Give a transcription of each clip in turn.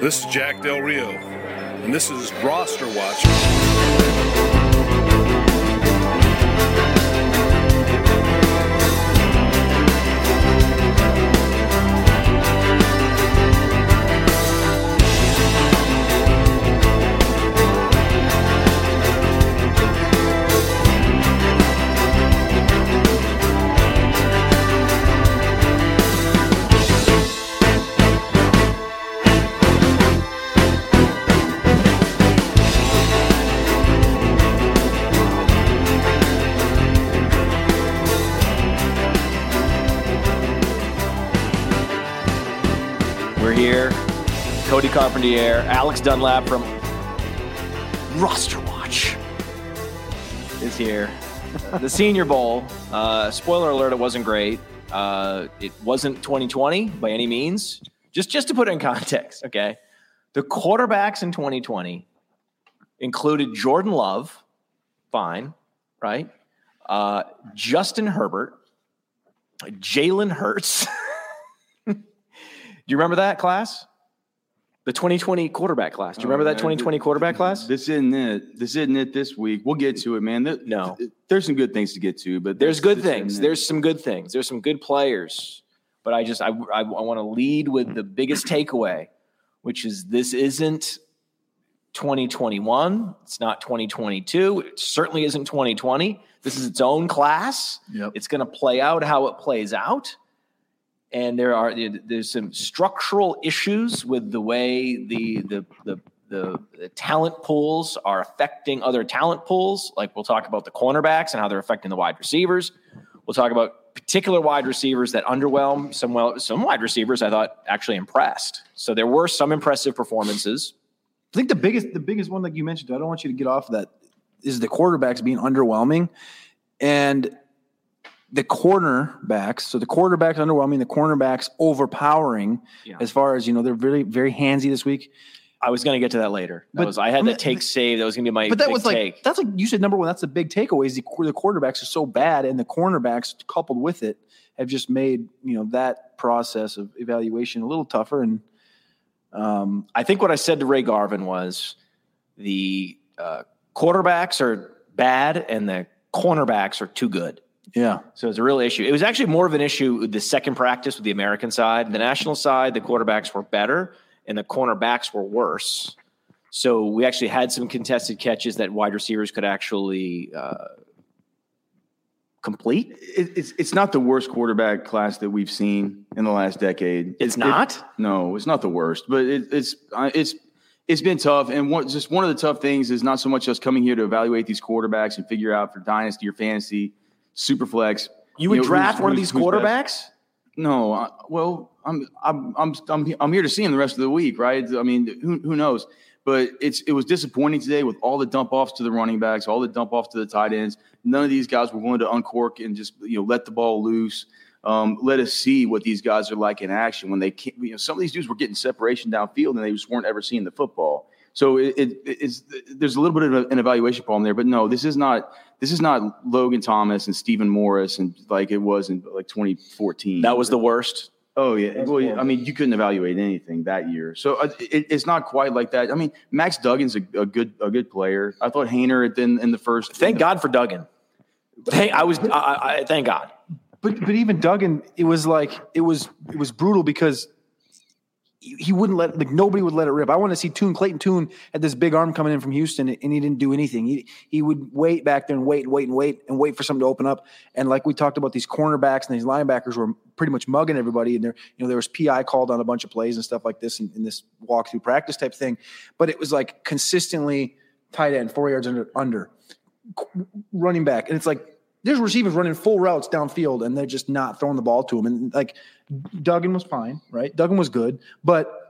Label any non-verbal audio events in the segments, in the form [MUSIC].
This is Jack Del Rio, and this is Roster Watch. Cody Carpentier, Alex Dunlap from Roster Watch is here. [LAUGHS] the Senior Bowl. Uh, spoiler alert: it wasn't great. Uh, it wasn't 2020 by any means. Just just to put it in context, okay. The quarterbacks in 2020 included Jordan Love, fine, right? Uh, Justin Herbert, Jalen Hurts. [LAUGHS] Do you remember that class? The 2020 quarterback class. Do you remember Oh, that man. 2020 quarterback class? This isn't it. This isn't it this week. We'll get to it, man. No. th- there's some good things to get to, but There's good things. There's some good things. There's some good players. But I just I, I, I want to lead with the biggest takeaway, which is this isn't 2021. It's not 2022. It certainly isn't 2020. This is its own class. Yep. It's going to play out how it plays out. And there are there's some structural issues with the way the the the the, the talent pools are affecting other talent pools. Like we'll talk about the cornerbacks and how they're affecting the wide receivers. We'll talk about particular wide receivers that underwhelm. Some well, some wide receivers I thought actually impressed. So there were some impressive performances. I think the biggest the biggest one that you mentioned, I don't want you to get off of that, is the quarterbacks being underwhelming. And the cornerbacks, so the quarterbacks underwhelming, the cornerbacks overpowering Yeah. as far as, you know, they're very, very handsy this week. I was going to get to that later. That But- was I had I mean, take save. That was going to be my But that was like take. that's like you said number one. That's the big takeaway is the, the quarterbacks are so bad, and the cornerbacks coupled with it have just made you know that process of evaluation a little tougher. And um, I think what I said to Ray Garvin was the uh, quarterbacks are bad and the cornerbacks are too good. Yeah, So it's a real issue. It was actually more of an issue with the second practice with the American side. The national side, the quarterbacks were better and the cornerbacks were worse. So we actually had some contested catches that wide receivers could actually uh, complete. It, it's it's not the worst quarterback class that we've seen in the last decade. It's It- not? no, it's not the worst, but it, it's it's it's been tough. And one, just one of the tough things is not so much us coming here to evaluate these quarterbacks and figure out for dynasty or fantasy, super flex. You would know, who's- draft one of these who's best. quarterbacks? No, uh, well, I'm I'm I'm I'm I'm here to see him the rest of the week, right? I mean, who who knows? But it's it was disappointing today with all the dump offs to the running backs, all the dump offs to the tight ends. None of these guys were willing to uncork and just you know let the ball loose. Um, let us see what these guys are like in action when they can't. You know, some of these dudes were getting separation downfield and they just weren't ever seeing the football. So it, it, it's there's a little bit of an evaluation problem there, but no, this is not this is not Logan Thomas and Stephen Morris and like it was in like 2014. That was the worst. Oh yeah. Well, I mean, you couldn't evaluate anything that year, so uh, it, it's not quite like that. I mean, Max Duggan's a, a good a good player. I thought Haener in, in the first. Thank God for Duggan. Thank, I was. I, I, thank God. But but even Duggan, it was like it was it was brutal because he wouldn't let like nobody would let it rip. I want to see Tune Clayton Tune had this big arm coming in from Houston and he didn't do anything. He he would wait back there and wait and wait and wait and wait for something to open up. And like we talked about, these cornerbacks and these linebackers were pretty much mugging everybody. And there you know there was PI called on a bunch of plays and stuff like this in, in this walkthrough practice type thing. But it was like consistently tight end four yards under under running back, and it's like there's receivers running full routes downfield and they're just not throwing the ball to him. And like Duggan was fine, right? Duggan was good, but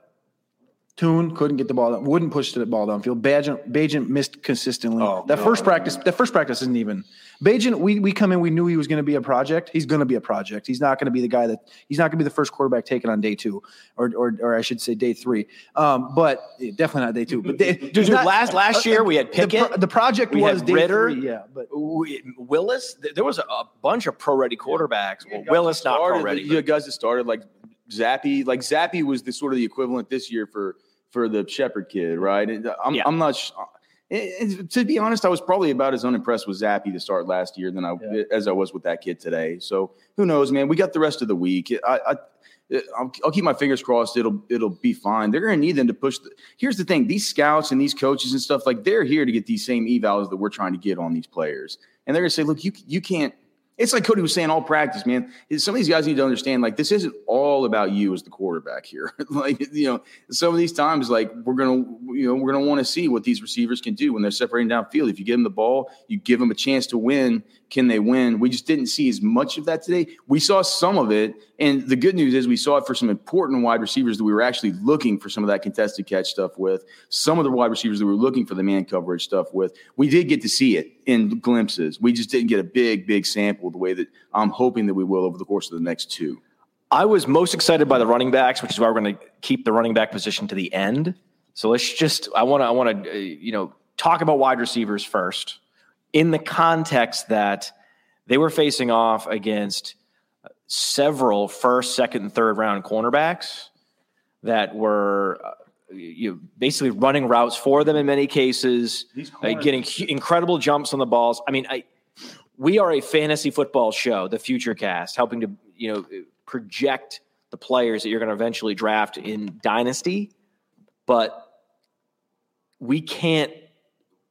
Tune couldn't get the ball, down, wouldn't push the ball downfield. Bagent, Bagent missed consistently. Oh, that no. first practice, that first practice isn't even. Bagent, we, we come in, we knew he was going to be a project. He's going to be a project. He's not going to be the guy that he's not going to be the first quarterback taken on day two, or or, or I should say day three. Um, but yeah, definitely not day two. But they, Dude, dude, last- last year we had the pro- Pickett, The, project we had was day Ridder. three, yeah. But We- Willis, there was a, a bunch of pro-ready quarterbacks. Well, guys Willis not pro-ready. You guys that started like Zappe. Like Zappe was the sort of the equivalent this year for for the Shepherd kid, right? Uh, I'm, Yeah. I'm not. sh- uh, and- and to be honest, I was probably about as unimpressed with Zappe to start last year than I Yeah. Eh, as I was with that kid today. So who knows, man? We got the rest of the week. I, I eh, I'll, I'll keep my fingers crossed. It'll it'll be fine. They're going to need them to push. The, here's the thing: these scouts and these coaches and stuff like they're here to get these same evals that we're trying to get on these players, and they're going to say, "Look, you you can't." It's like Cody was saying all practice, man. Some of these guys need to understand, like, this isn't all about you as the quarterback here. [LAUGHS] like, you know, some of these times, like, we're gonna, you know, we're gonna want to see what these receivers can do when they're separating downfield. If you give them the ball, you give them a chance to win. Can they win? We just didn't see as much of that today. We saw some of it, and the good news is we saw it for some important wide receivers that we were actually looking for some of that contested catch stuff with. Some of the wide receivers that we were looking for the man coverage stuff with. We did get to see it in glimpses. We just didn't get a big, big sample the way that I'm hoping that we will over the course of the next two. I was most excited by the running backs, which is why we're going to keep the running back position to the end. So let's just I want to I want to uh, you know talk about wide receivers first in the context that they were facing off against several first, second, and third round cornerbacks that were uh, you know, basically running routes for them in many cases, uh, getting incredible jumps on the balls. I mean, I we are a fantasy football show, the Future Cast, helping to you know project the players that you're going to eventually draft in Dynasty, but we can't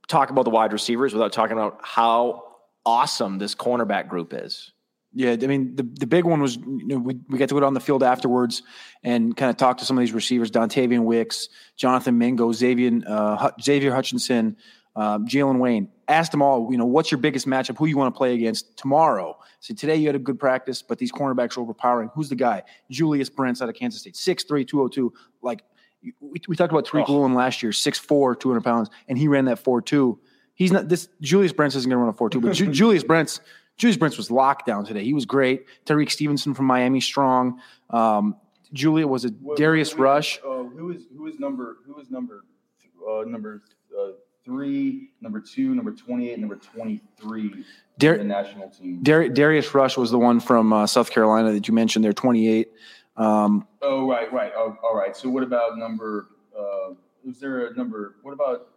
talk about the wide receivers without talking about how awesome this cornerback group is. Yeah, I mean the the big one was you know, we we got to go down the field afterwards and kind of talk to some of these receivers: Dontayvion Wicks, Jonathan Mingo, Xavier uh, Xavier Hutchinson, um, Jalen Wayne. Asked them all, you know, what's your biggest matchup? Who you want to play against tomorrow? So today you had a good practice, but these cornerbacks are overpowering. Who's the guy? Julius Brents out of Kansas State, 6'3", 202. Like we, we talked about Tariq Woolen last year, 6'4", 200 pounds, and he ran that 4'2". He's not this Julius Brents isn't going to run a 4'2", but Ju- [LAUGHS] Julius Brents Julius Brents was locked down today. He was great. Tyrique Stevenson from Miami, strong. Um, Julia was a Darius Rush. Uh, who is who is number who is number uh, number uh, three, number two, number twenty eight, number twenty three. Dar- the national team. Dar- Darius Rush was the one from uh, South Carolina that you mentioned. They're 28. Um, oh right, right. Oh, all right. So what about number? Uh, is there a number? What about?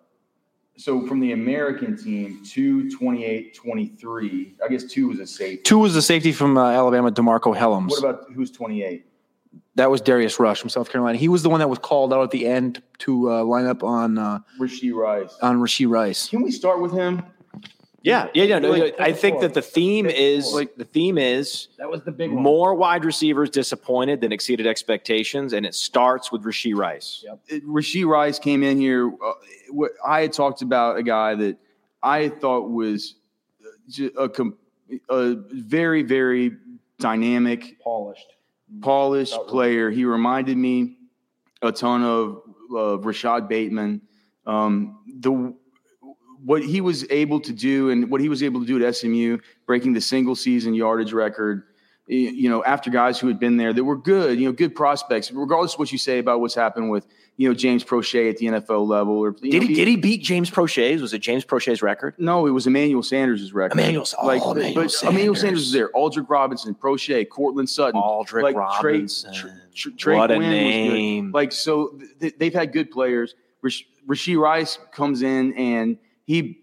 So from the American team, two twenty-eight, twenty-three. I guess two was a safety. two was the safety from uh, Alabama, Demarco Hellams. What about who's twenty eight? that was Darius Rush from South Carolina. He was the one that was called out at the end to uh, line up on uh, Rashee Rice. on Rashee Rice. Can we start with him? Yeah, yeah, yeah. No, Like, I think that the theme is four. the theme is That was the big more wide receivers disappointed than exceeded expectations, and it starts with Rashee Rice. it- Rashee Rice came in here. Uh, I had talked about a guy that I thought was ju- a, a very, very dynamic, Polished. polished player. He reminded me a ton of, of Rashod Bateman. Um, the what he was able to do and what he was able to do at SMU, breaking the single season yardage record. You know, after guys who had been there that were good, you know, good prospects, regardless of what you say about what's happened with, you know, James Proche at the NFL level. Or Did know, he did he beat James Proche's? Was it James Proche's record? No, it was Emmanuel Sanders' record. Emmanuel- oh, like, Emmanuel but Emmanuel Sanders. Sanders was there. Aldrick Robinson, Proche, Courtland Sutton, Aldrick like Robinson. Tr- Tr- Trey what Quinn good. name! Like so, th- they've had good players. Rash- Rashee Rice comes in and he,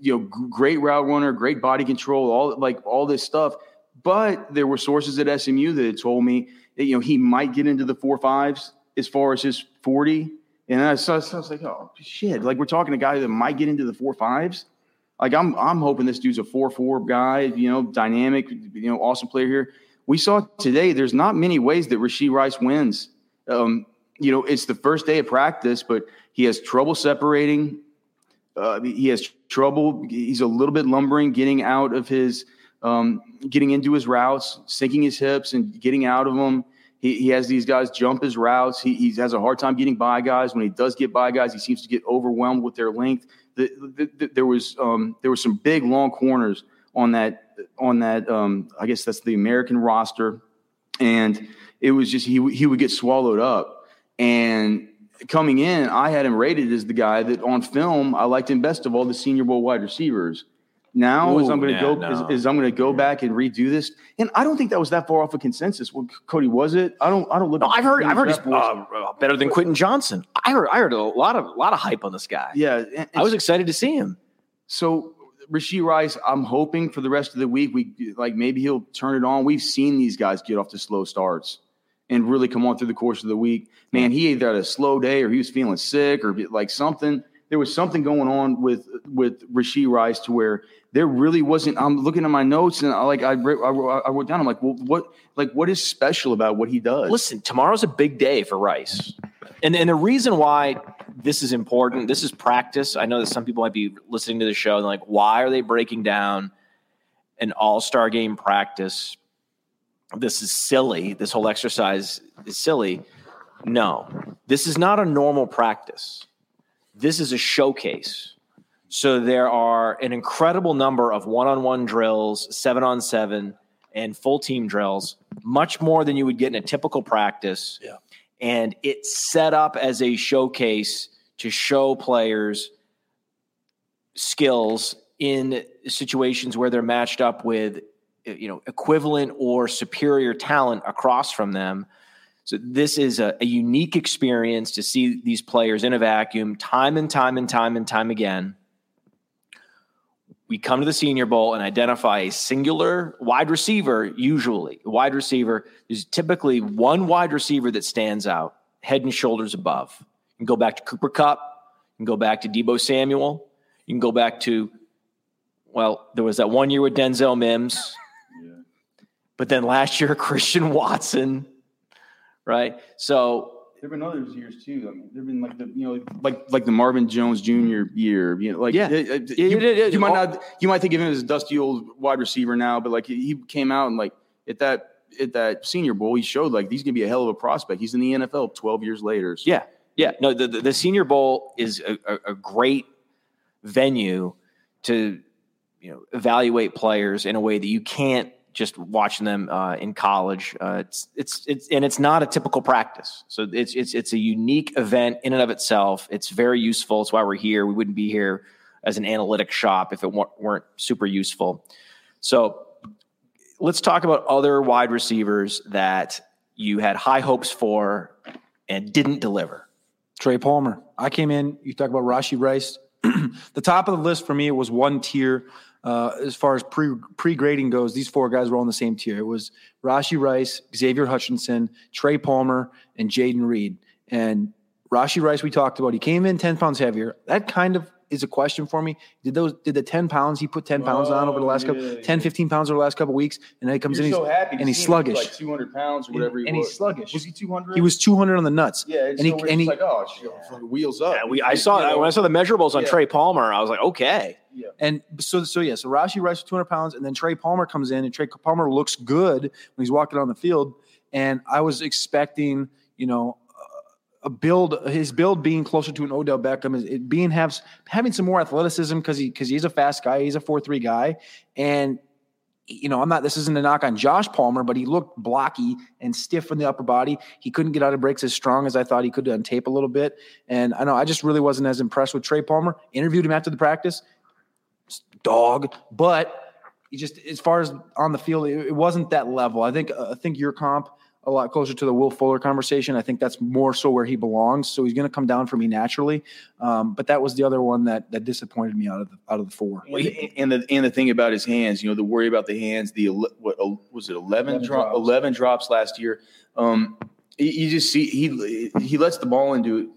you know, great route runner, great body control, all like all this stuff. But there were sources at SMU that had told me that you know he might get into the four fives as far as his forty. And I, so, so I was like, oh shit! Like we're talking a guy that might get into the four fives. Like I'm, I'm hoping this dude's a four four guy. You know, dynamic. You know, awesome player here. We saw today. There's not many ways that Rashee Rice wins. Um, you know, it's the first day of practice, but he has trouble separating uh, he has trouble. He's a little bit lumbering getting out of his, um, getting into his routes, sinking his hips and getting out of them. He, he has these guys jump his routes. He, he has a hard time getting by guys. When he does get by guys, he seems to get overwhelmed with their length. The, the, the, there was um, there were some big long corners on that on that. Um, I guess that's the American roster, and it was just he he would get swallowed up. And coming in, I had him rated as the guy that on film I liked him best of all the Senior Bowl wide receivers. Now, Ooh, as I'm going to yeah, go, no. is, is I'm going to go back and redo this, and I don't think that was that far off a consensus. Well, Cody, was it? I don't. I don't look. No, I've heard. I've heard he's uh, better than Quentin Johnston. I heard. I heard a lot of a lot of hype on this guy. yeah, and- and I was excited to see him. So Rashee Rice, I'm hoping for the rest of the week, we like maybe he'll turn it on. We've seen these guys get off to slow starts and really come on through the course of the week. Man, he either had a slow day or he was feeling sick or like something. There was something going on with with Rashee Rice to where there really wasn't. I'm looking at my notes and I like I wrote, I I wrote down. I'm like, well, what like what is special about what he does? Listen, tomorrow's a big day for Rice. [LAUGHS] And, and the reason why this is important, this is practice. I know that some people might be listening to the show and like, why are they breaking down an all star game practice? This is silly. This whole exercise is silly. No, this is not a normal practice. This is a showcase. So there are an incredible number of one on one drills, seven on seven, and full team drills, much more than you would get in a typical practice. Yeah. And it's set up as a showcase to show players skills in situations where they're matched up with Uh, you know equivalent or superior talent across from them. So this is a, a unique experience to see these players in a vacuum time and time and time and time again. We come to the senior bowl and identify a singular wide receiver usually. Wide receiver there's typically one wide receiver that stands out head and shoulders above. You can go back to Cooper Kupp you can go back to Deebo Samuel. You can go back to well there was that one year with denzel mims but then last year [LAUGHS] christian watson right so There've been other years too. I mean, there've been like the you know like like the Marvin Jones Jr. year. You know, like Yeah. uh, uh, Yeah, you, yeah. you might not you might think of him as a dusty old wide receiver now, but like he came out and like at that at that Senior Bowl, he showed like he's gonna be a hell of a prospect. He's in the NFL 12 years later. So Yeah, yeah. No, the the, the Senior Bowl is a, a, a great venue to you know evaluate players in a way that you can't just watching them uh, in college. Uh, it's it's it's and it's not a typical practice. So it's it's it's a unique event in and of itself. It's very useful. It's why we're here. We wouldn't be here as an analytic shop if it weren't, weren't super useful. So let's talk about other wide receivers that you had high hopes for and didn't deliver. Trey Palmer. I came in. You talk about Rashee Rice. [CLEARS THROAT] the top of the list for me was one tier. Uh, as far as pre pre grading goes, these four guys were in the same tier. It was Rashee Rice, Xavier Hutchinson, Trey Palmer, and Jayden Reed. And Rashee Rice, we talked about. He came in ten pounds heavier. That kind of is a question for me. Did those did the 10 pounds he put 10 pounds on over the Oh, last couple yeah, 10, 15 pounds over the last couple weeks, and then he comes in he's, and he's sluggish. like 200 pounds or whatever. he and he's sluggish. Was he 200? he was 200 on the nuts. Yeah, and, and he so we're and just he like, oh, shit, fucking wheels up. Yeah, we, I saw that when I saw the measurables on Yeah. Trey Palmer. I was like, okay, Yeah. And so, so yeah, so Rashee Rice with 200 pounds, and then Trey Palmer comes in, and Trey Palmer looks good when he's walking on the field. And I was expecting, you know, a build, his build being closer to an Odell Beckham, is it being have having some more athleticism because he because he's a fast guy, he's a four three guy, and you know, I'm not. This isn't a knock on Josh Palmer, but he looked blocky and stiff in the upper body. He couldn't get out of breaks as strong as I thought he could on tape a little bit. And I know I just really wasn't as impressed with Trey Palmer. Interviewed him after the practice dog, but he just as far as on the field, it, it wasn't that level. I think uh, I think your comp a lot closer to the Will Fuller conversation. I think that's more so where he belongs. So he's going to come down for me naturally. Um, but that was the other one that that disappointed me out of the out of the four. And the, and the and the thing about his hands, you know, the worry about the hands. The what was it? Eleven, 11 drop, drops. eleven drops last year. Um, you- you just see he he lets the ball into.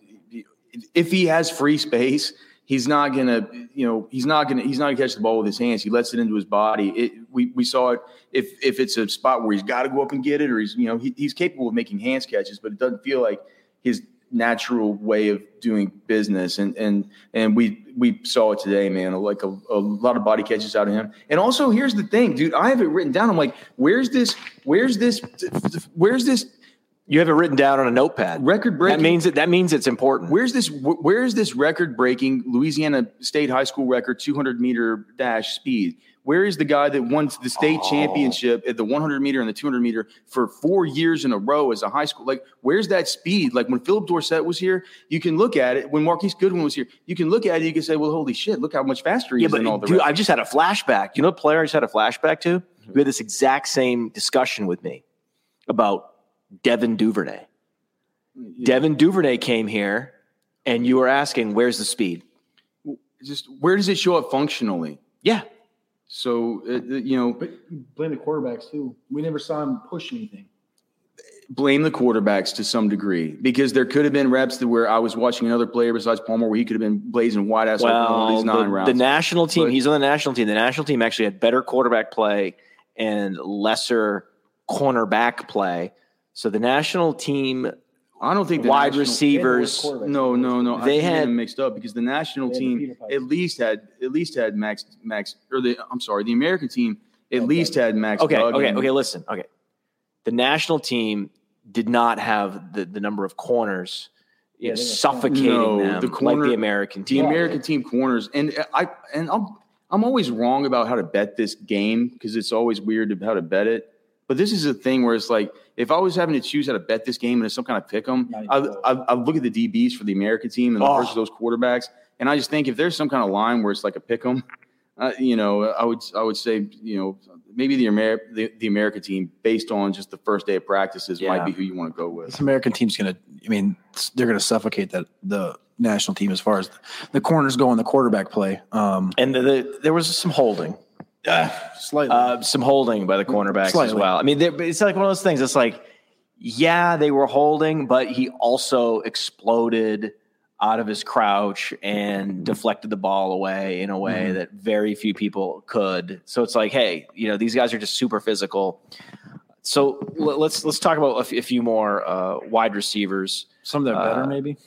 If he has free space, he's not gonna. You know, he's not gonna. He's not gonna catch the ball with his hands. He lets it into his body. It, we we saw it. If if it's a spot where he's got to go up and get it, or he's you know he, he's capable of making hands catches, but it doesn't feel like his natural way of doing business, and and and we we saw it today, man. Like a, a lot of body catches out of him. And also, here's the thing, dude. I have it written down. I'm like, where's this? Where's this? Where's this? You have it written down on a notepad. Record breaking. That means it. That means it's important. Where's this? Where's this record-breaking Louisiana State High School record 200 meter dash speed? Where is the guy that won the state Oh. championship at the 100 meter and the 200 meter for four years in a row as a high school? Like, where's that speed? Like when Phillip Dorsett was here, you can look at it. When Marquise Goodwin was here, you can look at it. You can say, "Well, holy shit! Look how much faster he Yeah, is but than all the dude, rest." I just had a flashback. You know, player I just had a flashback to. We had this exact same discussion with me about Devin Duvernay. Devin Duvernay came here, and you were asking, "Where's the speed?" just where does it show up functionally? Yeah, So uh, you know, But blame the quarterbacks too. We never saw him push anything. blame the quarterbacks to some degree because there could have been reps that where I was watching another player besides Palmer where he could have been blazing wide ass open all well, these nine the, rounds. the national team. But- he's on the national team. The national team actually had better quarterback play and lesser cornerback play. So the national team I don't think the wide national- receivers. No, no, no. They I had- them mixed up because the national They had the team at least had at least had Max Max or the I'm sorry, the American team at least had Max. Okay, Duggan. okay, okay. Listen, okay. The national team did not have the, the number of corners you know, they were- suffocating No, them the like the American The team. American team corners, and I and I'm I'm always wrong about how to bet this game because it's always weird to, how to bet it. But this is a thing where it's like if I was having to choose how to bet this game and it's some kind of pick 'em, Not even I. I, I look at the DBs for the American team and Oh. versus those quarterbacks, and I just think if there's some kind of line where it's like a pick 'em, uh, you know, I would I would say you know maybe the Amer the, the American team based on just the first day of practices Yeah. might be who you want to go with. This American team's gonna. I mean, they're gonna suffocate that the national team as far as the corners go and the quarterback play. Um, and the, the, there was some holding, [SIGHS] slightly. uh, some holding by the cornerbacks as well. I mean, it's like one of those things. It's like, yeah, they were holding, but he also exploded out of his crouch and deflected the ball away in a way Mm-hmm. that very few people could. So it's like, hey, you know, these guys are just super physical. So let's let's talk about a few more uh, wide receivers. Some that are better, uh, maybe.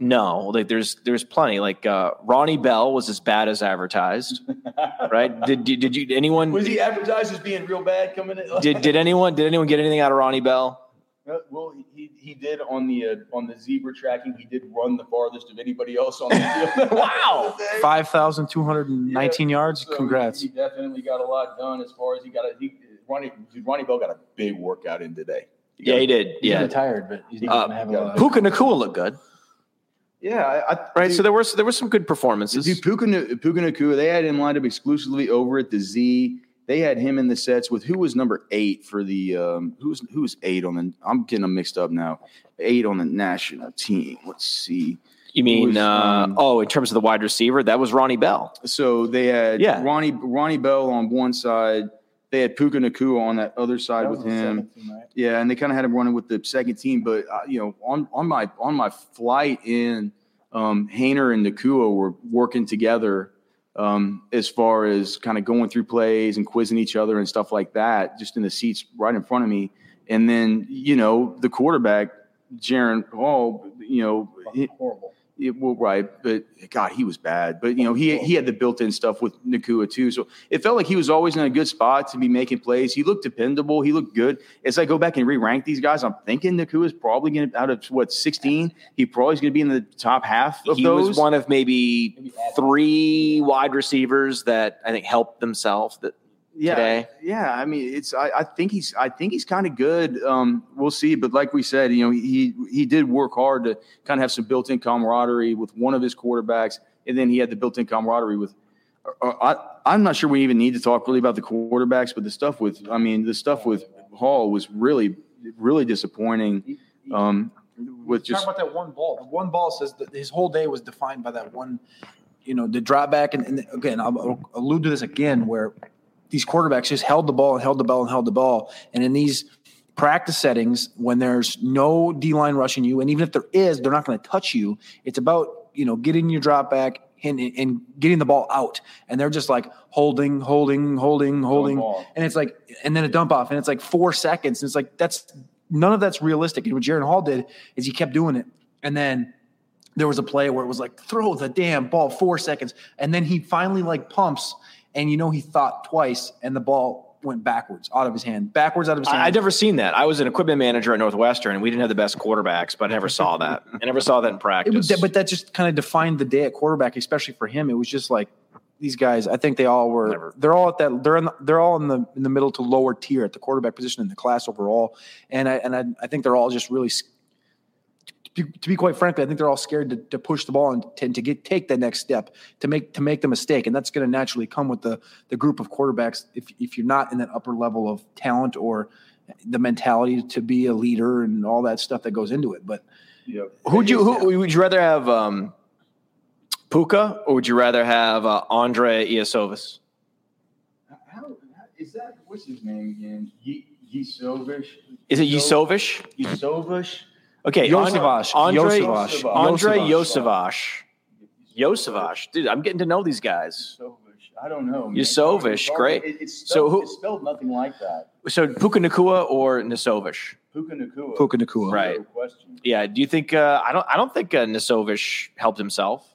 No, like there's there's plenty. Like uh, Ronnie Bell was as bad as advertised, [LAUGHS] right? Did, did did you anyone Was he advertised as being real bad coming in? did did anyone did anyone get anything out of Ronnie Bell? Uh, Well, he, he did on the uh, on the zebra tracking. He did run the farthest of anybody else on the [LAUGHS] field. Wow. [LAUGHS] Five thousand two hundred and nineteen yards. So Congrats. He definitely got a lot done as far as he got a he, Ronnie dude, Ronnie Bell got a big workout in today. Yeah, he did. He's Yeah, retired, but he's Uh, not gonna have a lot. Puka Nacua looked good, Yeah, I, I, right? Dude, So there was there was some good performances. dude, Puka, Puka Nacua, they had him lined up exclusively over at the Z. They had him in the sets with who was number eight for the um, who was who was eight on the. I'm getting them mixed up now. Eight on the national team. Let's see. you mean was, uh, um, oh, in terms of the wide receiver, that was Ronnie Bell. So they had Yeah. Ronnie Ronnie Bell on one side. They had Puka Nacua on that other side That with him. right? Yeah, and they kind of had him running with the second team. But uh, you know, on on my on my flight in, um, Haener and Nacua were working together um, as far as kind of going through plays and quizzing each other and stuff like that, just in the seats right in front of me. And then you know the quarterback, Jaren Hall, you know, he- Horrible. It, well, right, but God, he was bad. But you know, he he had the built-in stuff with Nacua too, so it felt like he was always in a good spot to be making plays. He looked dependable. He looked good. As I go back and re-rank these guys, I'm thinking Nacua is probably going to out of what 16, he probably is going to be in the top half of He those. was one of maybe Maybe three wide receivers that I think helped themselves. That yeah, today. Yeah, I mean, it's I, I think he's I think he's kind of good. Um, we'll see, but like we said, you know, he he did work hard to kind of have some built-in camaraderie with one of his quarterbacks, and then he had the built-in camaraderie with. Uh, I, I'm not sure we even need to talk really about the quarterbacks, but the stuff with I mean, the stuff with Hall was really really disappointing. Um, with Talk just about that one ball. The one ball says that his whole day was defined by that one, you know, the drop back. And, and again, I'll, I'll allude to this again, where these quarterbacks just held the ball and held the ball and held the ball. And in these practice settings, when there's no D line rushing you, and even if there is, they're not going to touch you. It's about you know getting your drop back and, and getting the ball out. And they're just like holding, holding, holding, holding, and it's like, and then a dump off, and it's like four seconds. And it's like that's none of that's realistic. And what Jaren Hall did is he kept doing it And then there was a play where it was like throw the damn ball four seconds, and then he finally like pumps, and you know he thought twice, and the ball went backwards out of his hand, backwards out of his hand. I, I'd never seen that. I was an equipment manager at Northwestern, and we didn't have the best quarterbacks, but I never saw [LAUGHS] that. I never saw that in practice. but that just kind of defined the day at quarterback, especially for him. It was just like these guys. I think they all were. Never. They're all at that. They're in. The, they're all in the in the middle to lower tier at the quarterback position in the class overall. And I and I, I think they're all just really. S- To be, to be quite frankly, I think they're all scared to, to push the ball and to, to get take the next step to make to make the mistake, and that's going to naturally come with the the group of quarterbacks. If if you're not in that upper level of talent or the mentality to be a leader and all that stuff that goes into it, but Who'd you who would you rather have um, Puka or would you rather have uh, Andre Iasovis? How, is that what's his name again? Ye- Yisovish. Is it Yisovish? Yisovish. Okay, Josevach. Andre Josevach. Andre Josevach. Yosevach. Yosevach, dude, I'm getting to know these guys. Yisovish. I don't know. man. Yisovish, It's hard- great. It, it's So who- it's spelled nothing like that. So Puka Nacua or Nasovish? Puka Nacua. Puka Nacua. Right. No question. Yeah. Do you think? Uh, I don't. I don't think uh, Nasovish helped himself.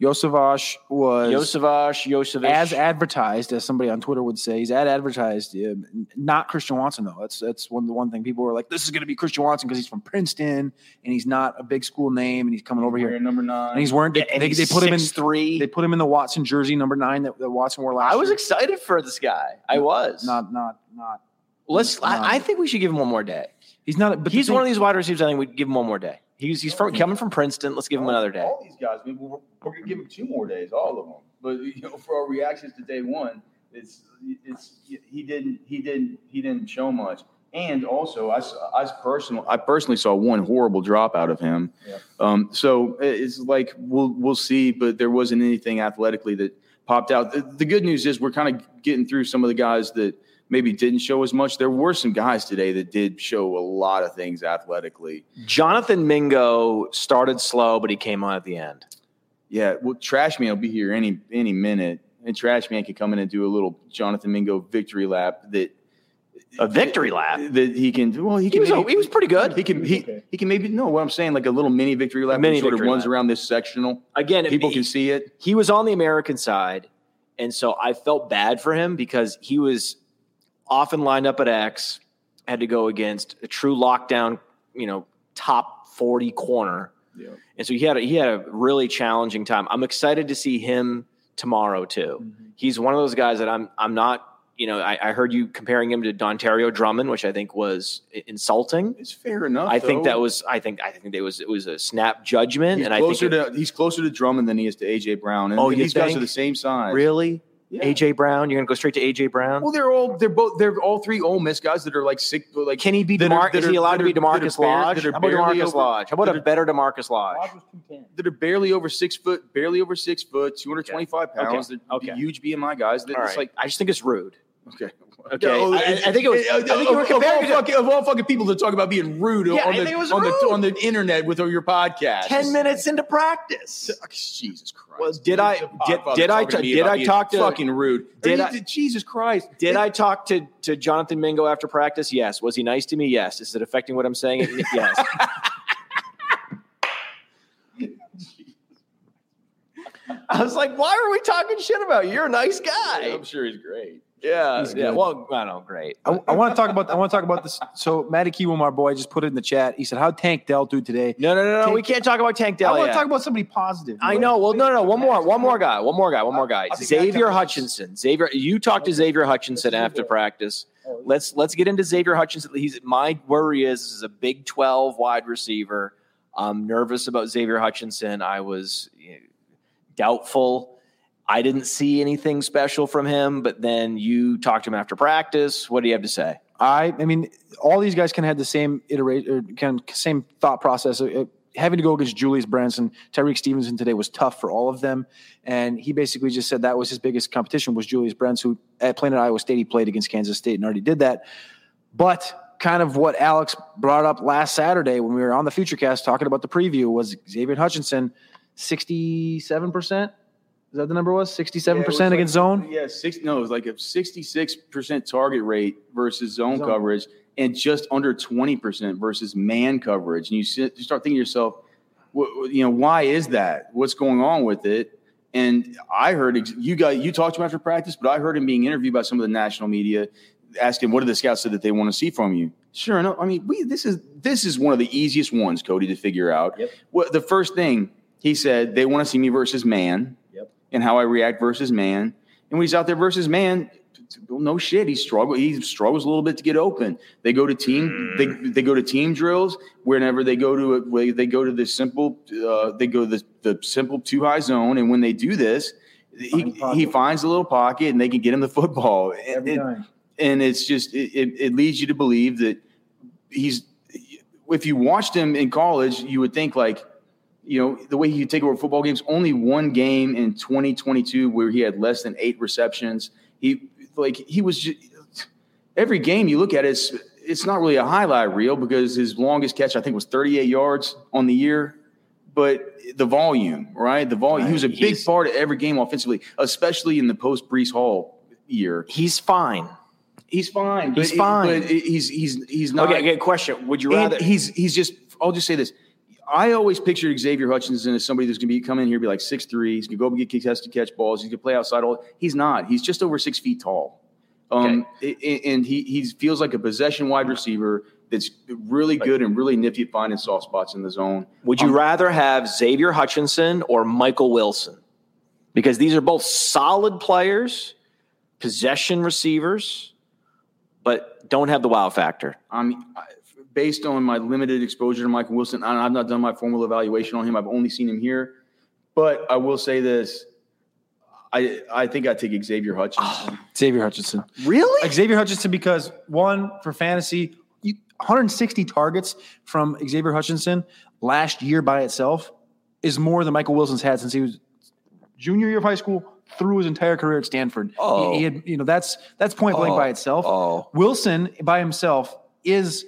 Josevach was Yosevach, Yosevich. as advertised, as somebody on Twitter would say, he's ad advertised. Yeah, not Christian Watson though. That's that's one the one thing people were like, this is going to be Christian Watson because he's from Princeton and he's not a big school name and he's coming over here number nine. and he's wearing. They, and they, he's they put him in. three. They put him in the Watson jersey, number nine that, that Watson wore last. I was year. excited for this guy. I was. not not not. Let's. not- I, I think we should give him one more day. He's not. But the He's thing- one of these wide receivers. I think we give him one more day. He's he's from coming from Princeton. Let's give him another day. All these guys, I mean, we're, we're gonna give him two more days, all of them. But you know, for our reactions to day one, it's it's he didn't he didn't he didn't show much. And also, I I personally I personally saw one horrible drop out of him. Yeah. Um, so it's like we'll we'll see, but there wasn't anything athletically that popped out. The, the good news is we're kind of getting through some of the guys that maybe didn't show as much. There were some guys today that did show a lot of things athletically. Jonathan Mingo started slow, but he came on at the end. Yeah, well, Trash Man will be here any any minute, and Trash Man can come in and do a little Jonathan Mingo victory lap that A victory lap. that he can. Well, he He can. was, maybe- he was pretty good. He can. He, he can maybe no. What I'm saying, like a little mini victory lap. mini Mini sort of runs lap. around this sectional. Again, People he- can see it. he was on the American side, and so I felt bad for him because he was often lined up at X, had to go against a true lockdown, you know, top forty corner, Yeah. and so he had a, he had a really challenging time. I'm excited to see him tomorrow too. Mm-hmm. He's one of those guys that I'm I'm not. You know, I, I heard you comparing him to Dontario Drummond, which I think was insulting. It's fair enough. I think that was I think I think it was it was a snap judgment, He's and I think it- to he's closer to Drummond than he is to AJ Brown. And Oh, you these guys are the same size. really Yeah. AJ Brown. You're gonna go straight to AJ Brown. Well, they're all they're both they're all three Ole Miss guys that are like sick. Like Can he be that are- Demar- that Is he allowed to be are- that are DaMarkus Lodge? How about DaMarkus over- Lodge? How about a better DaMarkus Lodge? that are barely over six foot, barely over six foot, 225 pounds. Okay. They're Okay. huge BMI guys. That All it's right. like I just think it's rude. okay, Okay. I- I think it was- uh, I think you were of, comparing all it to- fucking, of all fucking people to talk about being rude Yeah, on, the, on rude. the on the internet with your podcast. Ten minutes into practice. Uh, Jesus Christ. Well, did I- did- did I talking to t- did I talk to- fucking rude? did I- Jesus Christ? Did I talk to, to Jonathan Mingo after practice? Yes. Was he nice to me? Yes. Is it affecting what I'm saying? [LAUGHS] yes. I was like, why are we talking shit about you? You're a nice guy. I'm sure he's great. Yeah. He's yeah. good. Well, I don't know. Great. I, want to talk about. I want to talk about this. So, Matty Kiwum, our boy, just put it in the chat. He said, "How Tank Dell do today?" No, no, no, no. Tank- We can't talk about Tank Dell. I want to talk about somebody positive. I know. Well, no, no, no. One more. One more guy. One more guy. One more guy. I Xavier Hutchinson. Xavier. You talked to Xavier Hutchinson after practice. Oh, let's let's get into Xavier Hutchinson. He's my worry is this is a Big Twelve wide receiver. I'm nervous about Xavier Hutchinson. I was you know, doubtful. I didn't see anything special from him, but then you talked to him after practice. What do you have to say? I, I mean, all these guys can had the same iterate or kind of same thought process. Uh, uh, having to go against Julius Branson, Tyrique Stevenson today was tough for all of them, and he basically just said that was his biggest competition was Julius Branson, who at playing at Iowa State he played against Kansas State and already did that. But kind of what Alex brought up last Saturday when we were on the FutureCast talking about the preview was Xavier Hutchinson, sixty-seven percent. Is that the number was sixty-seven Yeah, it was percent like- against zone? Yeah, six. No, it was like a sixty-six percent target rate versus zone, Zone. coverage, and just under twenty percent versus man coverage. And you, sit, you start thinking to yourself, You know, why is that? What's going on with it? And I heard ex- you got you talked to him after practice, but I heard him being interviewed by some of the national media, asking what are the scouts say that they want to see from you. Sure enough, I mean, we this is this is one of the easiest ones, Cody, to figure out. Yep. What the first thing he said they want to see me versus man. And how I react versus man. And when he's out there versus man, no shit, he struggle. He struggles a little bit to get open. They go to team. They they go to team drills. Whenever they go to a, they go to the simple, uh, they go to the, the simple two high zone. And when they do this, he, he finds a little pocket and they can get him the football. [LAUGHS] Every It- time. and it's just it, it, it leads you to believe that he's if you watched him in college you would think like you know the way he could take over football games only one game in 2022 where he had less than eight receptions he like he was just, every game you look at it, it's it's not really a highlight reel because his longest catch I think was 38 yards on the year but the volume right the volume he was a big He's- part of every game offensively especially in the post Breece Hall year He's fine. He's fine. He's but, fine. But he's he's he's not. Okay, okay. Question: Would you rather? he's he's just. I'll just say this. I always pictured Xavier Hutchinson as somebody that's going to be come in here, be like six three. He's going to go up and get kicks, has to catch balls. He's going to play outside all. He's not. He's just over six feet tall. Um, a- and he he feels like a possession wide receiver that's really good and really nifty at finding soft spots in the zone. Would you rather have Xavier Hutchinson or Michael Wilson? Because these are both solid players, possession receivers, but don't have the wow factor. I mean, based on my limited exposure to Michael Wilson, I- I've not done my formal evaluation on him. I've only seen him here, but I will say this: I I think I take Xavier Hutchinson. Ah, Xavier Hutchinson. Really? Xavier Hutchinson because one for fantasy, 160 targets from Xavier Hutchinson last year by itself is more than Michael Wilson's had since he was junior year of high school through his entire career at Stanford. Oh. He, he oh. had, you know, that's that's point blank Oh. by itself. Oh. Wilson by himself is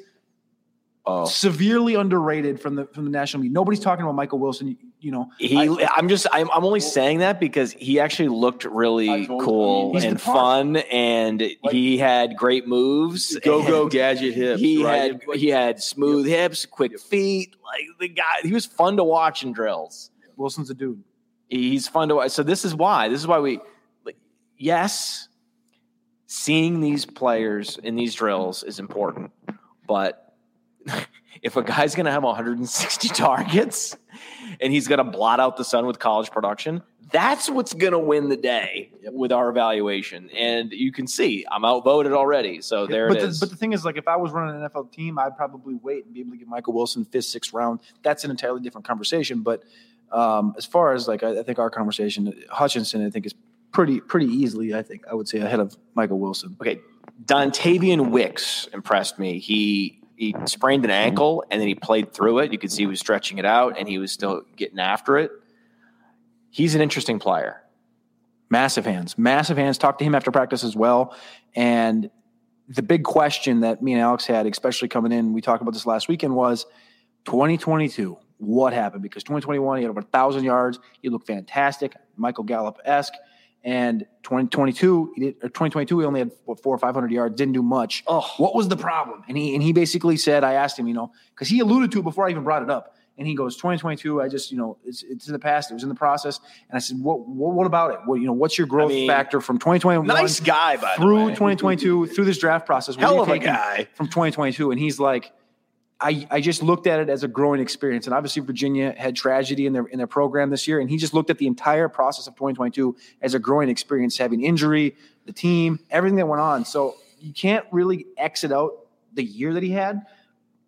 Oh. severely underrated from the from the national media. Nobody's talking about Michael Wilson. You, you know, He, I, am just, I'm, I'm only saying that because he actually looked really cool and fun, and he had great moves. Go go gadget hips. He right? had, he had smooth hips, quick feet. Like the guy, he was fun to watch in drills. Wilson's a dude. He's fun to watch. So this is why. This is why we, like, yes, seeing these players in these drills is important, but [LAUGHS] if a guy's going to have 160 [LAUGHS] targets and he's going to blot out the sun with college production, that's what's going to win the day with our evaluation. And you can see I'm outvoted already. So there but it the, is. But the thing is, like, if I was running an NFL team, I'd probably wait and be able to get Michael Wilson fifth, sixth round. That's an entirely different conversation. But um, as far as like, I, I think our conversation, Hutchinson, I think is pretty pretty easily. I think I would say ahead of Michael Wilson. Okay, Dontayvion Wicks impressed me. He he sprained an ankle and then he played through it. You could see he was stretching it out and he was still getting after it. He's an interesting player. Massive hands, massive hands. Talked to him after practice as well. And the big question that me and Alex had, especially coming in, we talked about this last weekend, was 2022. What happened? Because 2021, he had over a thousand yards. He looked fantastic, Michael Gallup esque. And 2022, he did, or 2022, he only had what, four or 500 yards, didn't do much. Oh. What was the problem? And he and he basically said, I asked him, you know, because he alluded to it before I even brought it up. And he goes, 2022, I just, you know, it's, it's in the past. It was in the process. And I said, what, what, what about it? What, you know, what's your growth mean, factor from 2021 Nice guy, by the through way. 2022 through this draft process? Hell of a guy. from 2022. And he's like, I, I just looked at it as a growing experience. And obviously Virginia had tragedy in their in their program this year. And he just looked at the entire process of 2022 as a growing experience, having injury, the team, everything that went on. So you can't really exit out the year that he had.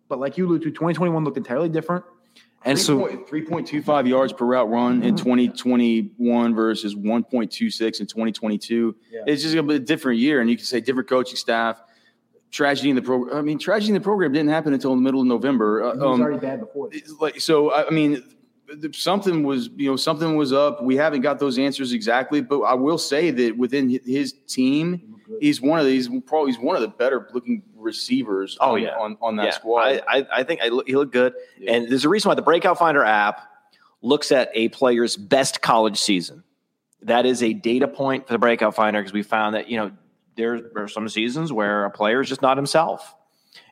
But like you alluded to, 2021 looked entirely different. And so 3.25 yards per route run in mm-hmm. 2021 versus 1.26 in 2022. It's just a different year, and you can say different coaching staff. Tragedy in the program. I mean, tragedy in the program didn't happen until the middle of November. Uh, he was um, already bad before. like so i I mean th- something was you know something was up we haven't got those answers exactly but i will say that within his team he's one of these probably he's one of the better looking receivers Oh, on, yeah. on, on that yeah, squad I, I, I think I look, he looked good. Yeah. And there's a reason why the Breakout Finder app looks at a player's best college season. That is a data point for the Breakout Finder because we found that, you know, there are some seasons where a player is just not himself.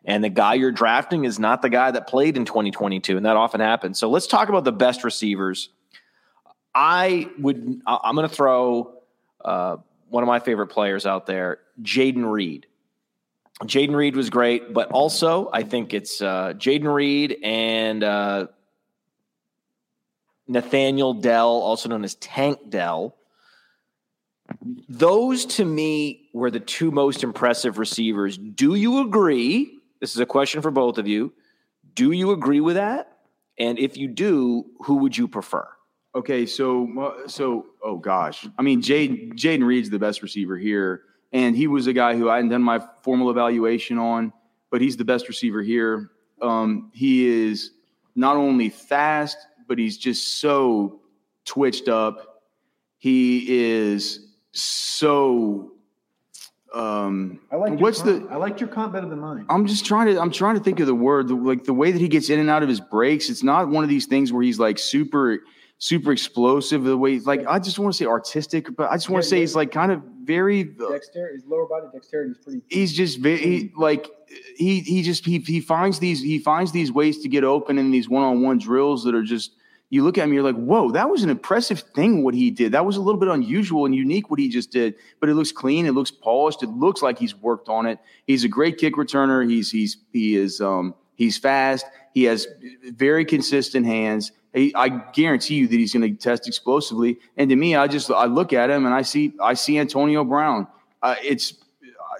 And the guy you're drafting is not the guy that played in 2022, and that often happens. So let's talk about the best receivers. I would. I'm going to throw uh, one of my favorite players out there, Jayden Reed. Jayden Reed was great, but also I think it's uh, Jayden Reed and uh, Nathaniel Dell, also known as Tank Dell. Those to me were the two most impressive receivers. Do you agree? This is a question for both of you. Do you agree with that? And if you do, who would you prefer? Okay, so so oh gosh, I mean Jayden Jayden Reed's the best receiver here, and he was a guy who I hadn't done my formal evaluation on, but he's the best receiver here. Um, he is not only fast, but he's just so twitched up. He is so. Um, I like what's your the I liked your comp better than mine. I'm just trying to I'm trying to think of the word the- like the way that he gets in and out of his breaks. It's not one of these things where he's like super super explosive the way like I just want to say artistic, but I just want to Yeah, say yeah. he's like kind of very Dexterity, his lower body dexterity is pretty. he's just very he, like he he just he he finds these he finds these ways to get open in these one-on-one drills that are just you look at him you're like whoa that was an impressive thing what he did. That was a little bit unusual and unique what he just did but it looks clean it looks polished it looks like he's worked on it. He's a great kick returner he's he's he is um he's fast he has very consistent hands. I guarantee you that he's going to test explosively and to me I just I look at him and I see I see Antonio Brown. Uh, it's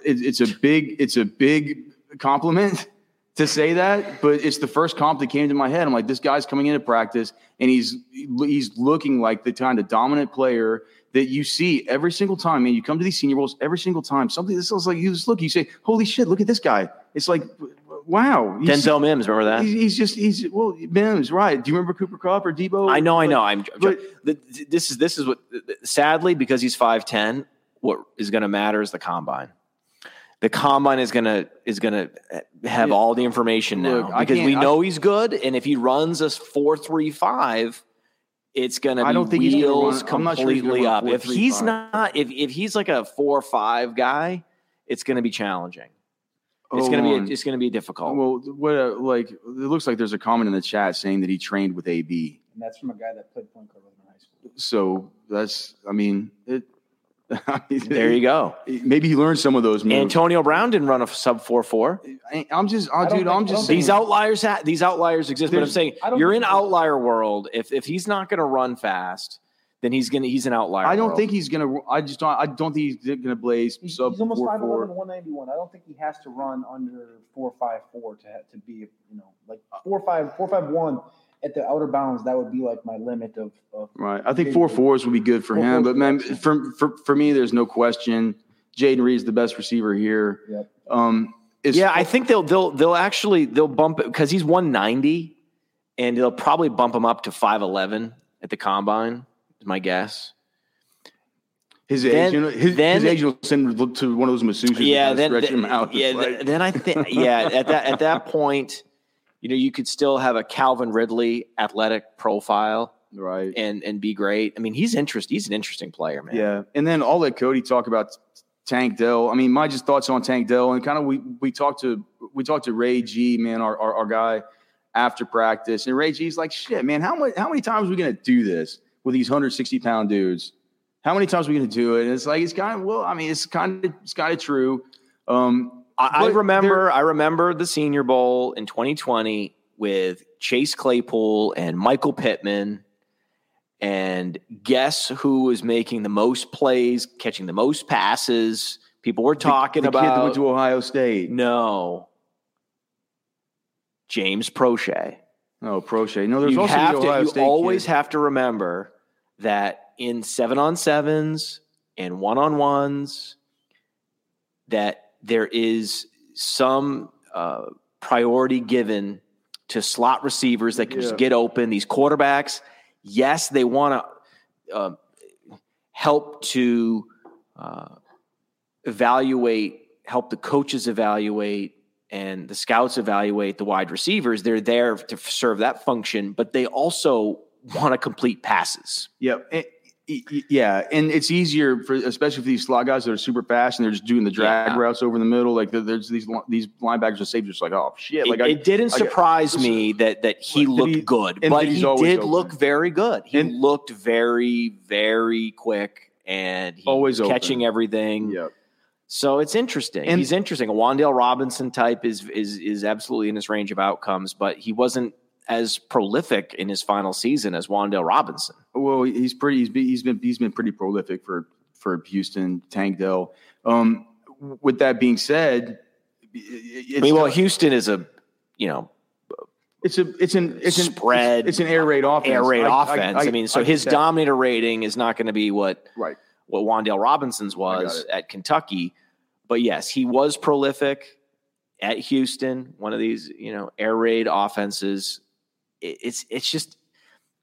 it, it's a big it's a big compliment to say that, but it's the first comp that came to my head. I'm like, this guy's coming into practice and he's he's looking like the kind of dominant player that you see every single time. Man, you come to these senior bowls every single time. Something this looks like you just look, you say, holy shit, look at this guy. It's like, wow. Denzel Mims, remember that? He's, he's just he's well, Mims, right? Do you remember Cooper Kupp or Deebo? I know, I know. I'm. but- this is this is what. Sadly, because he's five ten, what is going to matter is the combine. The combine is gonna is gonna have Yeah. all the information now Look, because we can't- I- know he's good, and if he runs us four three five, it's gonna be I don't think he's wheels run- I'm sure he's gonna completely run up. If he's 4.35. not, if if he's like a four five guy, it's gonna be challenging. It's Hold gonna be on. it's gonna be difficult. well, what uh, like it looks like there's a comment in the chat saying that he trained with AB. And that's from a guy that played point guard in high school. So that's, I mean, it. I [LAUGHS] mean, there you go. Maybe he learned some of those moves. Antonio Brown didn't run a sub four four. I- I'm just, oh, dude, I'm just saying. These outliers, ha- these outliers exist. But I'm saying you're in outlier world. If if he's not going to run fast, then he's gonna he's an outlier. I don't world. think he's gonna. I just don't. I don't think he's gonna blaze He's, sub he's almost four 5'11", 191. I don't think he has to run under four five four to ha- to be you know like four five four five one at the outer bounds. That would be like my limit of. of Right. I think four fours would be good for Four him. But man, for for for me, there's no question. Jayden Reed's the best receiver here. Yep. Um. It's, Yeah, I think they'll they'll they'll actually they'll bump it because he's 190, and they'll probably bump him up to 5'11 at the combine. Is my guess. his then- age. You know, his, then- his age will send him to one of those masseuses. yeah, then stretch then- him out. yeah, It's like- then I think yeah at that at that point, you know, you could still have a Calvin Ridley athletic profile right. and and be great. I mean, he's interest he's an interesting player, man. Yeah, and then I'll let Cody talk about Tank Dell. I mean, my just thoughts on Tank Dell, and kind of we we talked to we talked to Ray G, man, our, our our guy after practice, and Ray G's like, shit, man, how much how many times are we gonna do this with these 160 pound dudes? How many times are we gonna do it? And it's like it's kind of well, I mean, it's kind of it's kind of true. Um, I, I remember I remember the Senior Bowl in 2020 with Chase Claypool and Michael Pittman. And guess who was making the most plays, catching the most passes? People were talking the, the about kid that went to Ohio State. no James Proche. Oh, Proche. No, there's you also have the to, Ohio you always kid. have to remember that in seven on sevens and one on ones, that there is some uh, priority given to slot receivers that can Yeah. just get open. These quarterbacks, yes, they want to uh, help to uh, evaluate, help the coaches evaluate, and the scouts evaluate the wide receivers. They're there to serve that function, but they also want to complete passes. Yeah, and, Y- y- Yeah, and it's easier for especially for these slot guys that are super fast and they're just doing the drag Yeah. routes over the middle. Like there's these these linebackers and safeties just like oh shit. Like it, I, it didn't I surprise me that that he looked he- good, but he did open. look very good. He And- looked very, very quick, and he Always was open. catching everything. yeah. So it's interesting. And- He's interesting. A Wan'Dale Robinson type is is is absolutely in his range of outcomes, but he wasn't as prolific in his final season as Wan'Dale Robinson. Well, he's pretty. He's been, he's been he's been pretty prolific for for Houston, Tank Dell. Um, with that being said, it's, I mean, well, Houston is a you know it's a it's an it's an Spread, It's, an air raid offense. air raid I- offense. I, mean, so his dominator rating is not going to be what right. what Wan'Dale Robinson's was at Kentucky. But yes, he was prolific at Houston, one of these, you know, air raid offenses. It- It's it's just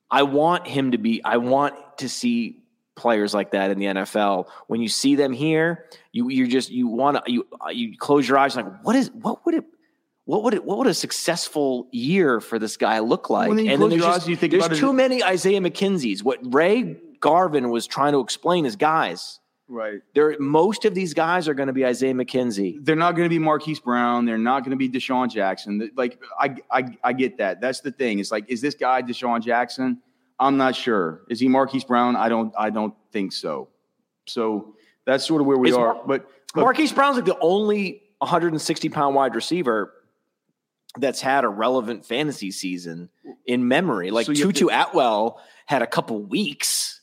I want him to be I want to see players like that in the NFL. When you see them here, you you just you want to you you close your eyes like what is what would it what would it what would a successful year for this guy look like? Well, then you and there's, just, think there's about it- too many Isaiah McKenzie's. What Ray Garvin was trying to explain is guys. Right. There, most of these guys are going to be Isaiah McKenzie. They're not going to be Marquise Brown. They're not going to be DeSean Jackson. Like I, I, I get that. That's the thing. It's like, is this guy DeSean Jackson? I'm not sure. Is he Marquise Brown? I don't, I don't think so. So that's sort of where we Is are. Mar- but, but Marquise Brown's like the only 160 pound wide receiver that's had a relevant fantasy season in memory. Like So Tutu to- Atwell had a couple weeks,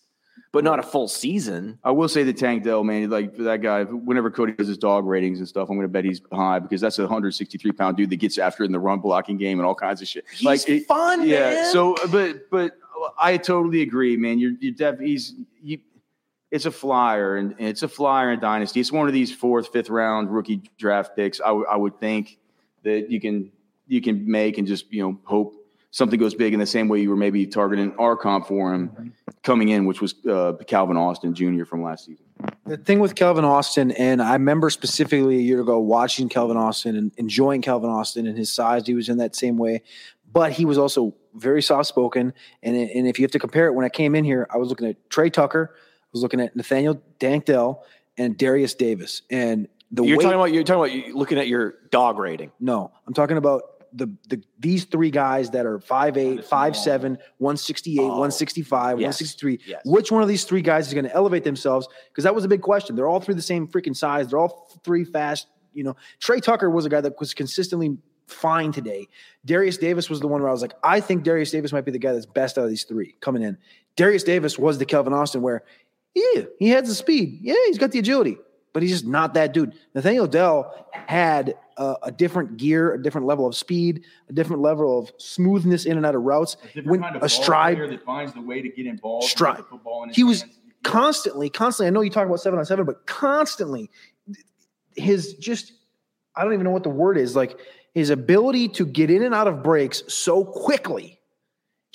but not a full season. I will say the Tank Dell man, like that guy. Whenever Cody does his dog ratings and stuff, I'm going to bet he's high because that's a 163 pound dude that gets after in the run blocking game and all kinds of shit. He's it- fun, yeah. man. So, but but I totally agree, man. You're you def he's you. It's a flyer, and and it's a flyer in dynasty. It's one of these fourth, fifth round rookie draft picks. I, w- I would think that you can you can make and just you know hope something goes big in the same way you were maybe targeting our comp for him coming in, which was uh, Calvin Austin Jr. from last season. The thing with Calvin Austin, and I remember specifically a year ago watching Calvin Austin and enjoying Calvin Austin and his size. He was in that same way, but he was also very soft spoken. And, and if you have to compare it, when I came in here, I was looking at Tre Tucker, I was looking at Nathaniel Tank Dell, and Darius Davis. And the You're way, talking about you're talking about looking at your dog rating. no, I'm talking about the, the these three guys that are 5'8, 5'7, 168, 165, Yes. 163. Yes. Which one of these three guys is going to elevate themselves? Because that was a big question. They're all three the same freaking size. They're all three fast. You know, Tre Tucker was a guy that was consistently fine today. Darius Davis was the one where I was like, I think Darius Davis might be the guy that's best out of these three coming in. Darius Davis was the Calvin Austin where, yeah, he has the speed. Yeah, he's got the agility, but he's just not that dude. Nathaniel Dell had a, a different gear, a different level of speed, a different level of smoothness in and out of routes. When a stride, that finds the way to get involved. Stride. he was constantly, constantly. I know you talk about seven on seven, but constantly, his just I don't even know what the word is. Like his ability to get in and out of breaks so quickly.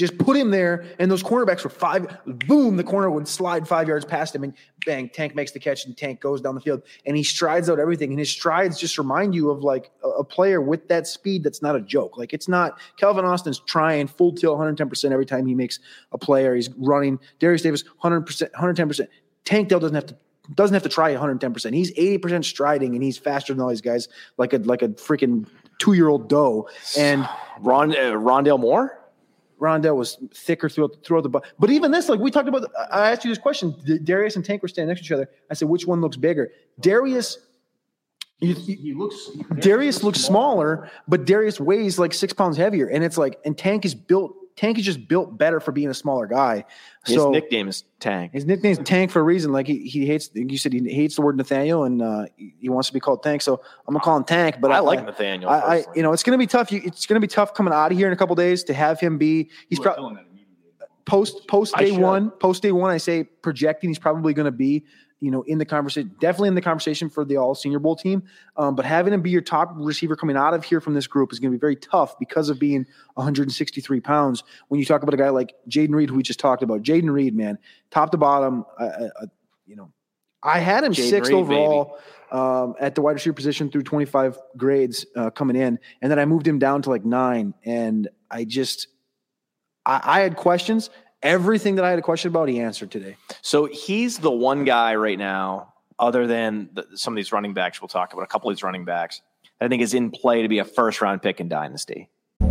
Just put him there, and those cornerbacks were five. Boom! The corner would slide five yards past him, and bang! Tank makes the catch, and Tank goes down the field, and he strides out everything. And his strides just remind you of like a, a player with that speed. That's not a joke. Like it's not Calvin Austin's trying full tilt, 110 percent every time he makes a play or he's running. Darius Davis, 100 percent, 110 percent. Tank Dell doesn't have to doesn't have to try 110 percent. He's 80 percent striding, and he's faster than all these guys, like a like a freaking two year old doe. And Ron uh, Rondale Moore. Rondale was thicker throughout throughout the. bu- But even this, like we talked about, I asked you this question. Darius and Tank were standing next to each other. I said, which one looks bigger? Darius. You, you- He looks. Darius looks smaller, but Darius weighs like six pounds heavier, and it's like, and Tank is built. Tank is just built better for being a smaller guy. His so nickname is Tank. his nickname's Tank for a reason. Like he, he hates. You said he hates the word Nathaniel, and uh, he wants to be called Tank. So I'm gonna call him Tank. But I like Nathaniel. I, I, you know, it's gonna be tough. You, it's gonna be tough coming out of here in a couple days to have him be. He's probably post post day one. Post day one, I say projecting he's probably going to be, you know, in the conversation, definitely in the conversation for the All Senior Bowl team. Um, but having him be your top receiver coming out of here from this group is going to be very tough because of being 163 pounds. When you talk about a guy like Jayden Reed, who we just talked about, Jayden Reed, man, top to bottom, uh, uh, you know, I had him Jayden sixth Reed, overall. Um, at the wide receiver position through 25 grades uh, coming in, and then I moved him down to like nine, and I just I, I had questions, Everything that I had a question about, he answered today. So he's the one guy right now, other than the, some of these running backs we'll talk about, a couple of these running backs, I think is in play to be a first round pick in Dynasty.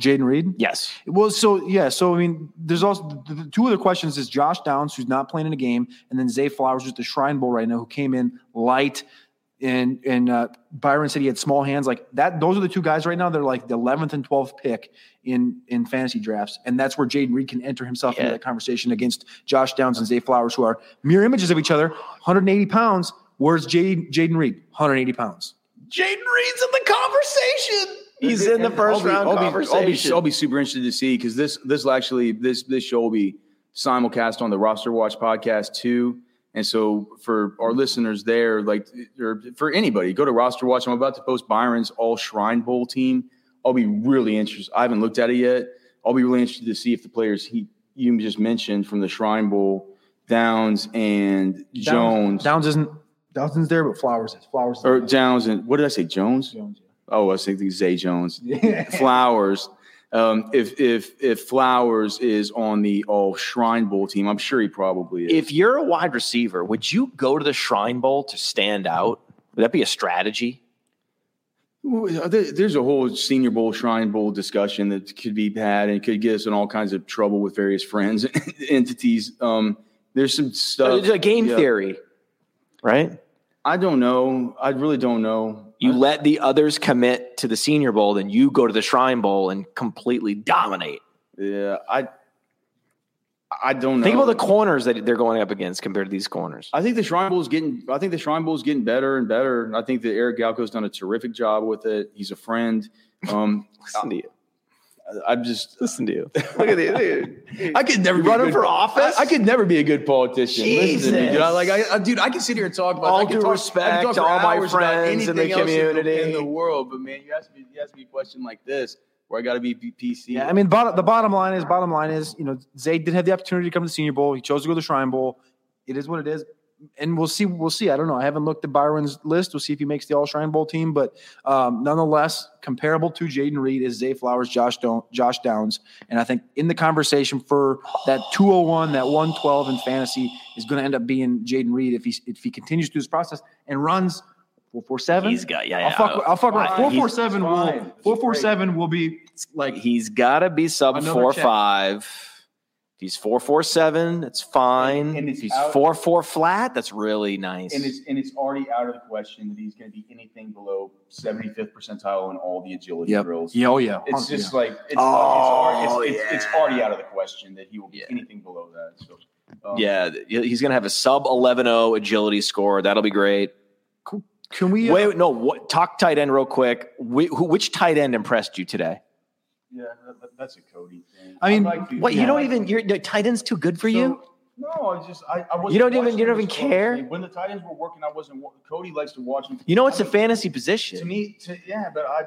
Jayden Reed? Yes. Well, so yeah, so I mean, there's also the, the two other questions is Josh Downs, who's not playing in a game, and then Zay Flowers, who's the Shrine Bowl right now, who came in light. And and uh, Byron said he had small hands like that. Those are the two guys right now. They're like the 11th and 12th pick in in fantasy drafts, and that's where Jayden Reed can enter himself Yeah. into that conversation against Josh Downs and Zay Flowers, who are mirror images of each other. 180 pounds. Where's Jayden Jayden Reed? 180 pounds. Jayden Reed's in the conversation. He's in the first I'll be- round I'll be, conversation. I'll be, I'll be super interested to see because this this will actually this this show will be simulcast on the Roster Watch podcast too. And so for our listeners there, like or for anybody, go to Roster Watch. I'm about to post Byron's All Shrine Bowl team. I'll be really interested. I haven't looked at it yet. I'll be really interested to see if the players he you just mentioned from the Shrine Bowl, Downs and Jones, Downs isn't Downs isn't there, but Flowers is. Flowers is. or Downs and what did I say? Jones. Jones, Oh, I was thinking Zay Jones. [LAUGHS] Flowers. Um, if if if Flowers is on the All Shrine Bowl team, I'm sure he probably is. if you're a wide receiver, would you go to the Shrine Bowl to stand out? Would that be a strategy? There's a whole Senior Bowl, Shrine Bowl discussion that could be had and could get us in all kinds of trouble with various friends [LAUGHS] and entities. Um, there's some stuff. It's a game yeah. theory, right? I don't know. I really don't know. You let the others commit to the Senior Bowl, then you go to the Shrine Bowl and completely dominate. Yeah, I. I don't know. Think about the corners that they're going up against compared to these corners. I think the Shrine Bowl is getting. I think the Shrine Bowl is getting better and better. I think that Eric Galko's done a terrific job with it. He's a friend. Um, [LAUGHS] Listen to you. I'm just. Listen to you. [LAUGHS] Look at you. I could never be a running good- for office? I, I could never be a good politician. Listen to me, dude. I, Jesus. like, I, I, dude, I can sit here and talk about. All I can due talk, respect to all my friends in the community. in the, world. But man, you ask me, you ask me a question like this, where I got to be PC. Yeah, I mean, bottom, the bottom line is, bottom line is, you know, Zay did have the opportunity to come to the Senior Bowl. He chose to go to the Shrine Bowl. It is what it is, and we'll see. We'll see. I don't know. I haven't looked at Byron's list. We'll see if he makes the All Shrine Bowl team. But um, nonetheless, comparable to Jayden Reed is Zay Flowers, Josh Don- Josh Downs, and I think in the conversation for that [SIGHS] 201, that 112 in fantasy is going to end up being Jayden Reed if he if he continues through this process and runs. 447. He's got- yeah, I'll yeah. fuck. I'll fuck around. Four four seven will. Four four seven will be like He's got to be sub four check. five. If he's four four seven, that's fine. And it's if he's out- four four flat, that's really nice. and it's and it's already out of the question that he's going to be anything below 75th percentile in all the agility Yep. drills. Yeah, oh yeah. It's just like it's, Oh, it's, already, it's, it's, it's already out of the question that he will be Yeah. anything below that. So, um, yeah, he's gonna have a sub 11-0 agility score. That'll be great. Can we? uh, Wait, wait, no. What, talk tight end real quick. Wh- who, which tight end impressed you today? Yeah, that, that's a Cody thing. I mean, like What? You don't even. Your the tight end's too good for you. No, I just I, I wasn't You don't even- you don't even care? When the tight ends were working, I wasn't. Cody likes to watch them. You know, it's I a mean, fantasy position. To me, to, yeah, but I,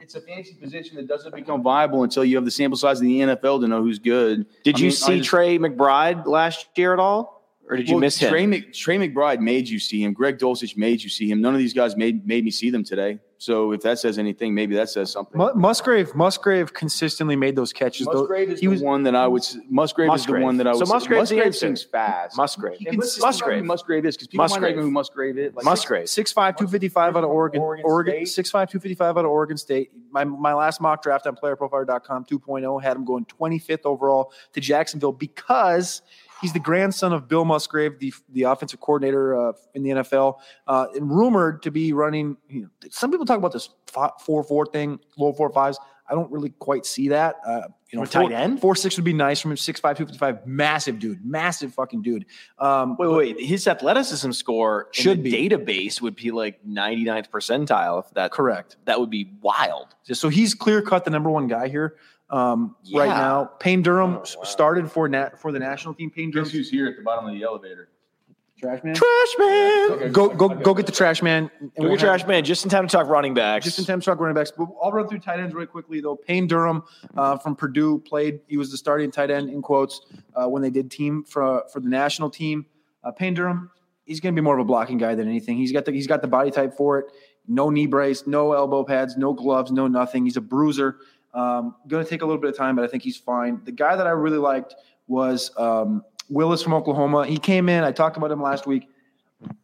it's a fantasy position that doesn't become viable until you have the sample size in the NFL to know who's good. Did I you mean, see just- Trey McBride last year at all, or did you Well, miss him? Trey, Mc, Trey McBride made you see him. Greg Dulcich made you see him. None of these guys made made me see them today. So if that says anything, maybe that says something. Musgrave Musgrave consistently made those catches. though. Musgrave is he was the one that I would. s- Musgrave, is the one that I So would. say- Musgrave's Musgrave answer. seems fast. Musgrave. And let's just talk about Musgrave. who Musgrave is because people might Musgrave. not know who Musgrave is. Like, Musgrave. 6'5", 255 out of Oregon. Oregon Oregon, State. 6'5", 255 out of Oregon State. My my last mock draft on playerprofiler.com 2.0 had him going 25th overall to Jacksonville because he's the grandson of Bill Musgrave, the the offensive coordinator uh, in the NFL, uh, and rumored to be running. You know, some people talk about this four four thing, low four fives. I don't really quite see that. Uh, you know, tight four, end? four six would be nice from him. Six five, two fifty five, massive dude, massive fucking dude. Um, Wait, wait, his athleticism score in Should the be. database would be like 99th percentile. If that correct. that would be wild. So he's clear cut the number one guy here um, right now. Payne Durham Oh, wow. started for nat for the national team. Payne Durham, Guess who's here at the bottom of the elevator? trash man. Trash man. Go go go get the trash man. and Go we'll get have- trash man just in time to talk running backs. Just in time to talk running backs. But I'll run through tight ends really quickly, though. Payne Durham uh, from Purdue played. He was the starting tight end in quotes uh, when they did team for for the national team. Uh, Payne Durham, he's going to be more of a blocking guy than anything. He's got the he's got the body type for it. No knee brace, no elbow pads, no gloves, no nothing. He's a bruiser. Um, going to take a little bit of time, but I think he's fine. The guy that I really liked was um, Willis from Oklahoma. He came in. I talked about him last week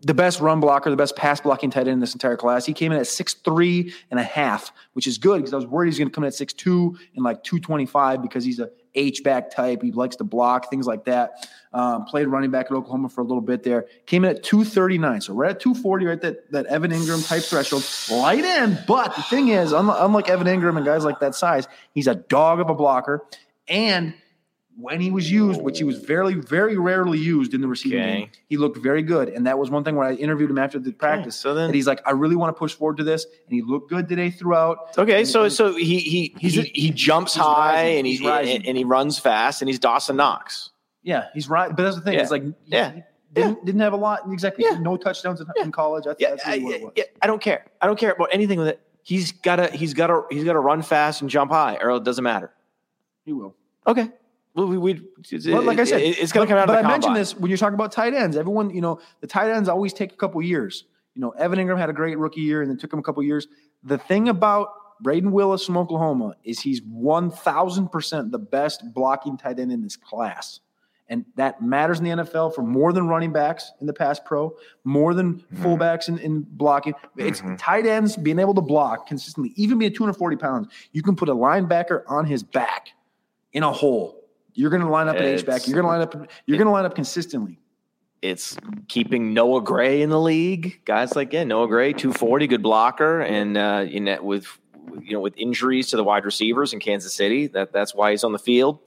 the best run blocker, the best pass blocking tight end in this entire class. He came in at six three and a half, which is good because I was worried he's going to come in at six two and like 225 because he's a H back type. He likes to block, things like that. Um, played running back at Oklahoma for a little bit there. Came in at 239. So right at 240, right that, that Evan Engram type threshold. Light end. But the thing is, unlike Evan Engram and guys like that size, he's a dog of a blocker. And when he was used, which he was very, very rarely used in the receiving Okay. game, he looked very good. And that was one thing where I interviewed him after the practice. so then- and he's like, I really want to push forward to this. And he looked good today throughout. Okay, so And- so he he He's he, he jumps high rising. and he He's rising. and, and he runs fast and he's Dawson Knox. Yeah, he's right. But that's the thing. Yeah. It's like, Yeah. he didn't, didn't have a lot. Exactly. Yeah. No touchdowns in, Yeah. in college. That's, Yeah, that's I, really yeah, I don't care. I don't care about anything with it. He's gotta he's gotta he's gotta run fast and jump high, or it doesn't matter. He will. Okay. Well, we, we But like I said, it- it's gonna come out. But of the I mentioned this when you're talking about tight ends. Everyone, you know, the tight ends always take a couple years. You know, Evan Engram had a great rookie year, and it took him a couple years. The thing about Brayden Willis from Oklahoma is he's one thousand percent the best blocking tight end in this class, and that matters in the NFL for more than running backs in the pass pro, more than Mm-hmm. fullbacks in, in blocking. It's tight ends being able to block consistently, even being 240 pounds. You can put a linebacker on his back in a hole. You're going to line up an H back. You're going to line up. You're going to line up consistently. it's keeping Noah Gray in the league. Guys like yeah, Noah Gray, two forty, good blocker, and uh, in that with you know with injuries to the wide receivers in Kansas City, that that's why he's on the field.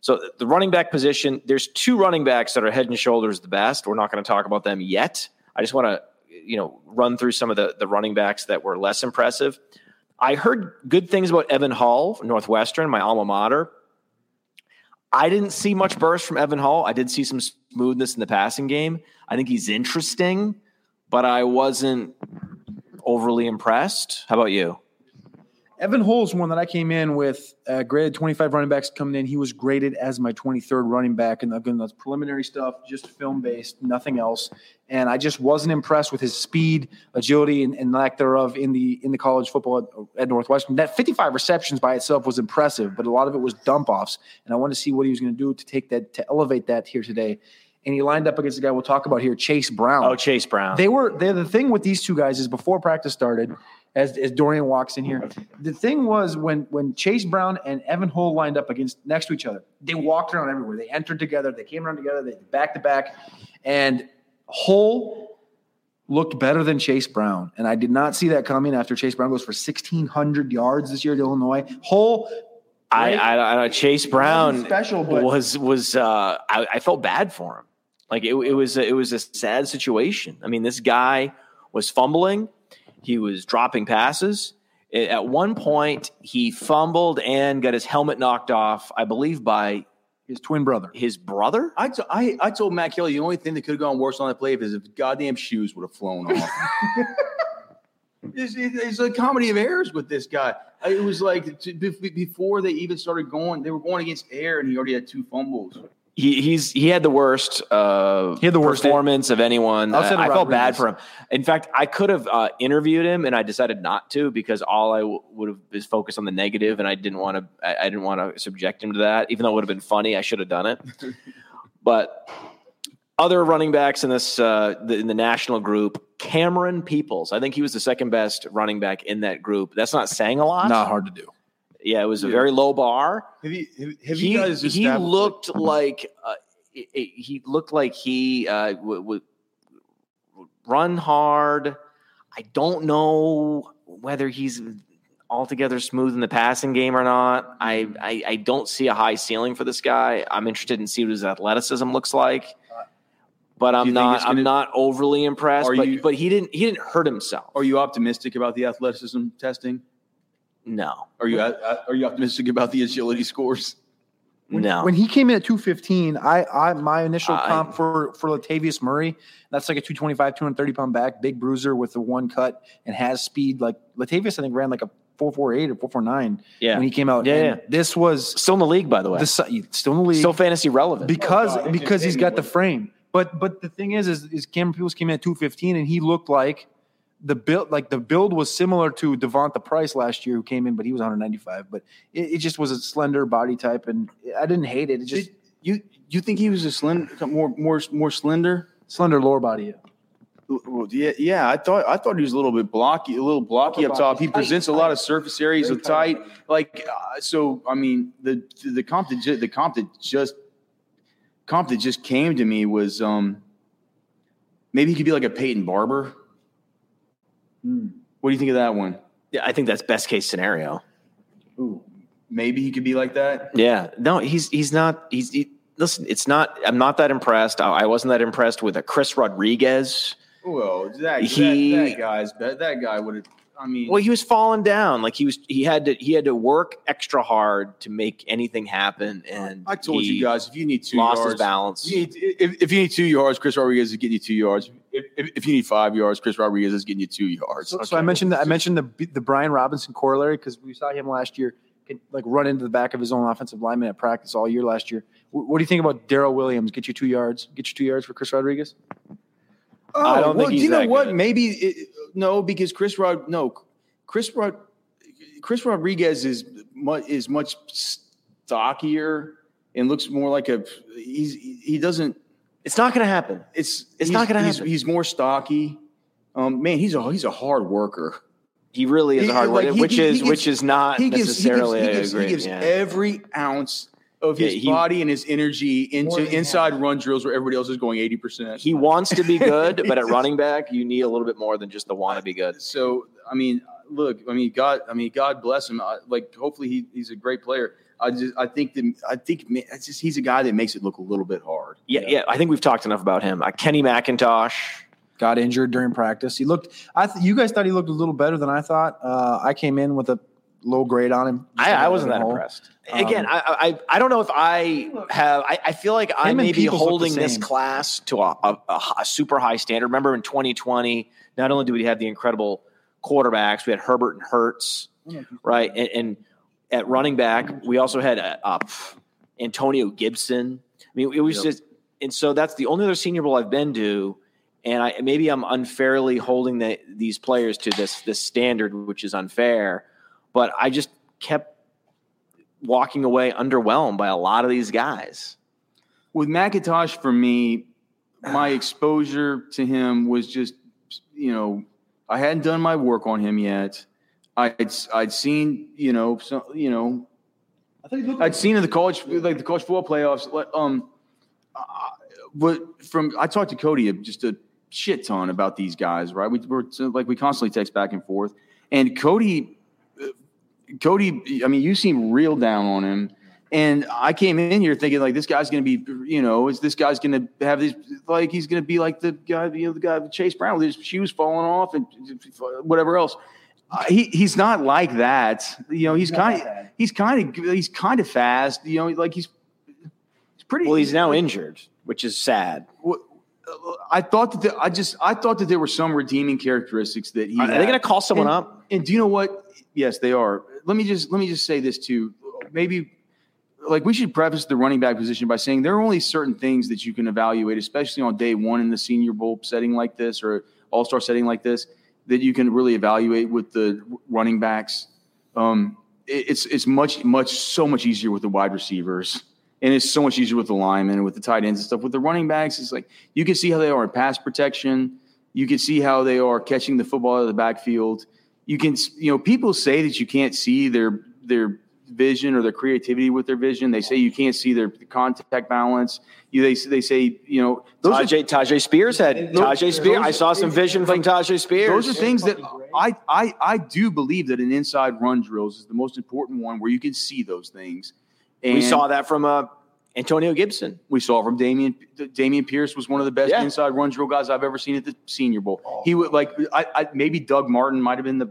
So the running back position, there's two running backs that are head and shoulders the best. We're not going to talk about them yet. I just want to you know run through some of the the running backs that were less impressive. I heard good things about Evan Hull Northwestern, my alma mater. I didn't see much burst from Evan Hull. I did see some smoothness in the passing game. I think he's interesting, but I wasn't overly impressed. How about you? Evan Hull's one that I came in with uh, graded 25 running backs coming in. He was graded as my 23rd running back, and again, that's preliminary stuff, just film based, nothing else. And I just wasn't impressed with his speed, agility, and, and lack thereof in the in the college football at, at Northwestern. That 55 receptions by itself was impressive, but a lot of it was dump offs, and I wanted to see what he was going to do to take that to elevate that here today. And he lined up against the guy we'll talk about here, Chase Brown. Oh, Chase Brown. They were they the thing with these two guys is before practice started, as, as Dorian walks in here, the thing was when when Chase Brown and Evan Hull lined up against next to each other, they walked around everywhere. They entered together, they came around together, they back to back, and Hull looked better than Chase Brown. And I did not see that coming after Chase Brown goes for 1,600 yards this year at Illinois. Hull, I. I, I know Chase Brown special, but- was was uh, I, I felt bad for him. Like it, it was a, it was a sad situation. I mean, this guy was fumbling. He was dropping passes. At one point, he fumbled and got his helmet knocked off. I believe by his twin brother. his brother. I, t- I, I told Matt Kelly the only thing that could have gone worse on that play is if goddamn shoes would have flown off. [LAUGHS] it's, it's a comedy of errors with this guy. It was like t- be- be- before they even started going, they were going against air, and he already had two fumbles. He he's he had the worst uh He had the worst- performance of anyone. I felt bad for him. In fact, I could have uh, interviewed him, and I decided not to because all I w- would have is focused on the negative, and I didn't want to. I, I didn't want to subject him to that, even though it would have been funny. I should have done it, [LAUGHS] but. Other running backs in this uh, the, in the national group, Cameron Peoples. I think he was the second best running back in that group. That's not saying a lot. Not hard to do. Yeah, it was a very low bar Have you have, have he, you guys? he looked like uh, he looked like he uh, would, would run hard. I don't know whether he's altogether smooth in the passing game or not. I, I I don't see a high ceiling for this guy. I'm interested in see what his athleticism looks like. But I'm not gonna- I'm not overly impressed. But you- but he didn't he didn't hurt himself. Are you optimistic about the athleticism testing? No. Are you uh, uh, are you optimistic about the agility scores? No. When he came in at 215, I, I my initial I- comp for for Latavius Murray, that's like a 225, 230 pound back, big bruiser with the one cut and has speed. Like Latavius, I think ran like a 448 or 449 Yeah. when he came out. Yeah, yeah. This was Still in the league, by the way. the still in the league Still fantasy relevant. because Oh, God, because he's got the frame. But but the thing is, is, is Cameron Peoples came in at 215 and he looked like the build like the build was similar to Devonta Price last year who came in, but he was 195. But it, it just was a slender body type, and I didn't hate it. It just Did you you think he was a slender, more more more slender? slender lower body. Well, yeah, yeah. I thought I thought he was a little bit blocky, a little blocky up top. He presents a lot of surface areas of tight. Like uh, so, I mean, the the comp that ju- the comp that just comp that just came to me was um maybe he could be like a Peyton Barber. Hmm. What do you think of that one? yeah, I think that's best case scenario. Maybe he could be like that. Yeah. No, he's he's not he's he, listen, it's not I'm not that impressed. I, I wasn't that impressed with a Chris Rodriguez. Well, that He- that, that guy's that, that guy would have. I mean, Well, he was falling down. Like he was he had to he had to work extra hard to make anything happen and I told you guys if you need two lost yards, his balance. You need, if, if you need two yards, Chris Rodriguez is getting you two yards. If, if, if you need five yards, Chris Rodriguez is getting you two yards. So, so I mentioned that I mentioned the the Brian Robinson corollary because we saw him last year, like run into the back of his own offensive lineman at practice all year last year. Wh- What do you think about Daryl Williams? Get you two yards. Get you two yards for Chris Rodriguez. Oh, I don't think well, he's you know that what? good. Maybe it, no, because Chris Rod no, Chris Rod Chris Rodriguez is much is much stockier and looks more like a he's he doesn't it's not going to happen. it's It's he's- not gonna happen. He's more stocky. Um, man, he's a he's a hard worker. He really is He- a hard like, worker, he- which he is gives- which is not he gives, necessarily he gives, he gives, a great. he gives yeah. every ounce of Yeah, his he- body and his energy into than half. inside run drills where everybody else is going 80%. he wants to be good, [LAUGHS] but at running back, you need a little bit more than just the want to be good. so, I mean, look, I mean, God, I mean, God bless him. I, like, hopefully he, he's a great player. I just, I think that, I think man, it's just, he's a guy that makes it look a little bit hard. Yeah, yeah. I think we've talked enough about him. Uh, Kenny McIntosh. Got injured during practice. He looked. I th- you guys thought he looked a little better than I thought. Uh, I came in with a low grade on him. I, I wasn't that Hull. impressed. Again, Um, I, I I don't know if I have. I, I feel like I may be Peoples look the holding this class to a super high standard. Remember in 2020, not only did we have the incredible quarterbacks, we had Herbert and Hurts, right? And, and at running back, we also had uh, uh, Antonio Gibson. I mean, it was Yep. just, and so that's the only other Senior Bowl I've been to. And I maybe I'm unfairly holding the, these players to this this standard, which is unfair. But I just kept walking away underwhelmed by a lot of these guys. With McIntosh, for me, my [SIGHS] exposure to him was just, you know, I hadn't done my work on him yet. I'd, I'd seen, you know, some, you know, I looked I'd seen in the college, like the college football playoffs. Um, uh, but from I talked to Cody just a shit ton about these guys, right? We were like we constantly text back and forth, and Cody, uh, Cody, I mean, you seem real down on him. And I came in here thinking like this guy's going to be, you know, is this guy's going to have these like he's going to be like the guy, you know, the guy Chase Brown with his shoes falling off and whatever else. Uh, he he's not like that. You know, he's kind of he's kind of he's kind of fast. You know, like he's he's pretty. Well, he's now injured, which is sad. What- I thought that the, I just I thought that there were some redeeming characteristics that he. Are they going to call someone And- up? And do you know what? Yes, they are. Let me just let me just say this too. Maybe like we should preface the running back position by saying there are only certain things that you can evaluate, especially on day one in the Senior Bowl setting like this or All Star setting like this, that you can really evaluate with the running backs. Um, it- it's it's much much so much easier with the wide receivers, and it's so much easier with the linemen and with the tight ends and stuff. With the running backs, it's like you can see how they are in pass protection. You can see how they are catching the football out of the backfield. You can, you know, people say that you can't see their their vision or their creativity with their vision. They say you can't see their contact balance. You they they say you know those are Tyjae, Tyjae Spears had Those- Tyjae Spears. I saw some vision from Tyjae Spears. those are things that I, I I do believe that an inside run drills is the most important one where you can see those things. And we saw that from uh, Antonio Gibson. we saw from Dameon Dameon Pierce was one of the best Yeah. inside run drill guys I've ever seen at the Senior Bowl. He would like I, I maybe Doug Martin might have been the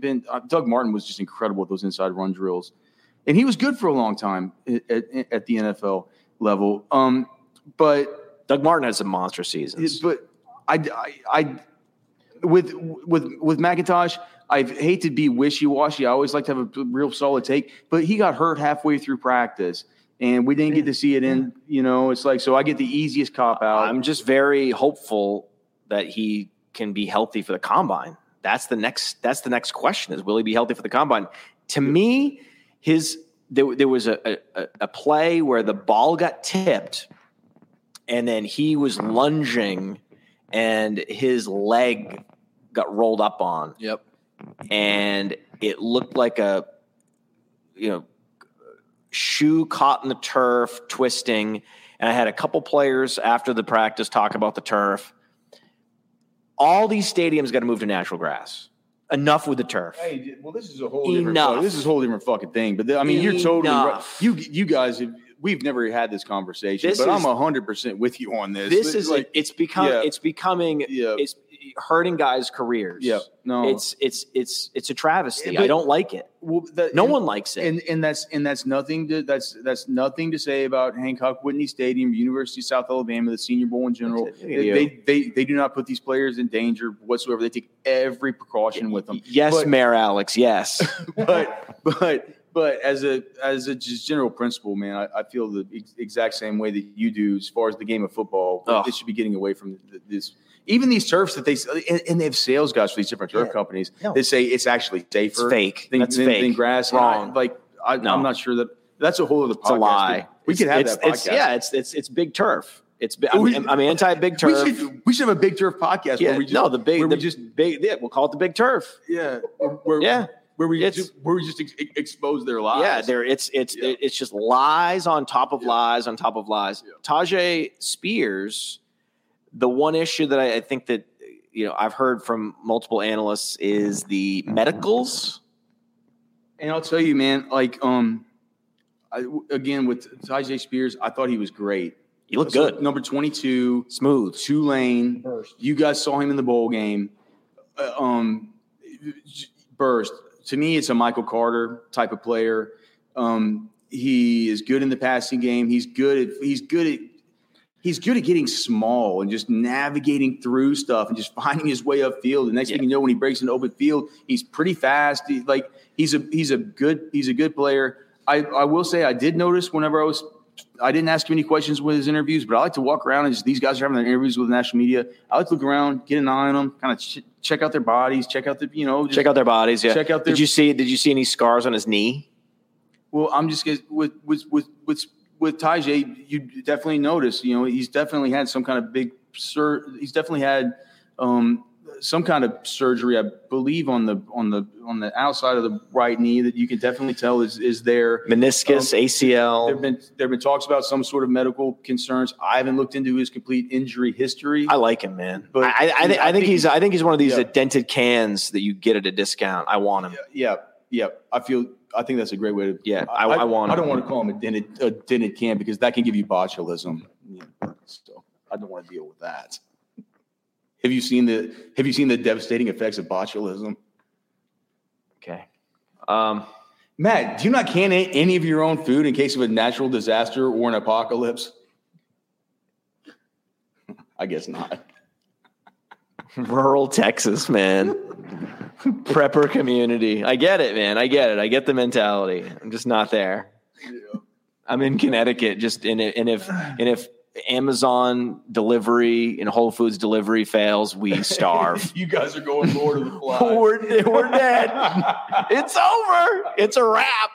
been uh, Doug Martin was just incredible with those inside run drills, and he was good for a long time at, at, at the NFL level. Um, but Doug Martin had some monster seasons. but I, I, I with with with McIntosh, I hate to be wishy washy. I always like to have a real solid take, but he got hurt halfway through practice, and we didn't get to see it in. You know, it's like so I get the easiest cop out. I'm just very hopeful that he can be healthy for the combine. That's the next. That's the next question: Is will he be healthy for the combine? To me, his there, there was a, a a play where the ball got tipped, and then he was uh-huh. lunging, and his leg got rolled up on. Yep. and it looked like a you know shoe caught in the turf twisting and i had a couple players after the practice talk about the turf all these stadiums got to move to natural grass enough with the turf Hey, well, this is a whole different. Enough. fuck- This is a whole different fucking thing. But I mean, you're totally right. You you guys, have, we've never had this conversation, This but is- I'm hundred percent with you on this. this is like, it's become yeah. it's becoming Yeah. it's hurting guys careers yeah, no, it's it's it's it's a travesty But- i don't like it well, that, no and- one likes it and and that's and that's nothing to that's that's nothing to say about Hancock Whitney Stadium, University of South Alabama, the Senior Bowl in general. They, they they they do not put these players in danger whatsoever. They take every precaution with them. yes But- mayor alex yes [LAUGHS] but but but as a as a just general principle, man, I, I feel the ex- exact same way that you do as far as the game of football. Ugh. It should be getting away from th- this. Even these turfs that they and, and they have sales guys for these different turf companies No. that say it's actually safer. It's fake. than, That's than, fake. than grass. And I- Wrong. like I, No. I'm not sure that that's a whole other. It's a lie. We could have it's, that podcast. It's, yeah, it's it's it's big turf. It's [LAUGHS] I'm, I'm anti big turf. we should we should have a big turf podcast. yeah, where we just, no, the big, the we just big. Yeah, we'll call it the big turf. yeah where, Yeah. where we It's- just, where we just ex- expose their lies. Yeah, there. It's it's Yeah. it's just lies on top of Yeah. lies on top of lies. Yeah. Tyjae Spears, the one issue that I, I think that you know I've heard from multiple analysts is the medicals. And I'll tell you, man, like um, I, again with Tyjae Spears, I thought he was great. He looked So, good, Number twenty-two, smooth. Tulane. Burst. You guys saw him in the bowl game. Uh, um, burst. To me, it's a Michael Carter type of player. Um, he is good in the passing game. He's good at he's good at he's good at getting small and just navigating through stuff and just [LAUGHS] finding his way upfield. The next Yeah. thing you know, when he breaks into open field, he's pretty fast. He, like he's a he's a good he's a good player. I, I will say I did notice whenever I was I didn't ask him any questions with his interviews, but I like to walk around and just these guys are having their interviews with the national media. I like to look around, get an eye on them, kind of ch- check out their bodies, check out the you know Check out their bodies. Yeah. Check out their- Did you see? Did you see any scars on his knee? Well, I'm just gonna- with with with with with Tyjae, you definitely notice. You know, he's definitely had some kind of big sur. He's definitely had um, some kind of surgery, I believe, on the on the on the outside of the right knee that you can definitely tell is is there. Meniscus, Um, ACL. There've been there've been talks about some sort of medical concerns. I haven't looked into his complete injury history. I like him, man. But I, I, I, think, I think think he's I think he's one of these Yeah. dented cans that you get at a discount. I want him. yeah, yeah. I feel. I think that's a great way to. Yeah, I- I want I don't want to call him a dented, a dented can because that can give you botulism. Yeah, so I don't want to deal with that. Have you seen the Have you seen the devastating effects of botulism? Okay. Um, Matt, do you not can any of your own food in case of a natural disaster or an apocalypse? [LAUGHS] I guess not. Rural Texas, man. Prepper community. I get it, man. I get it. I get the mentality. I'm just not there. I'm in Connecticut. Just and if, and if and if Amazon delivery and Whole Foods delivery fails, we [LAUGHS] starve. you guys are going Lord of the [LAUGHS] Flies. we're, we're dead. [LAUGHS] It's over. It's a wrap.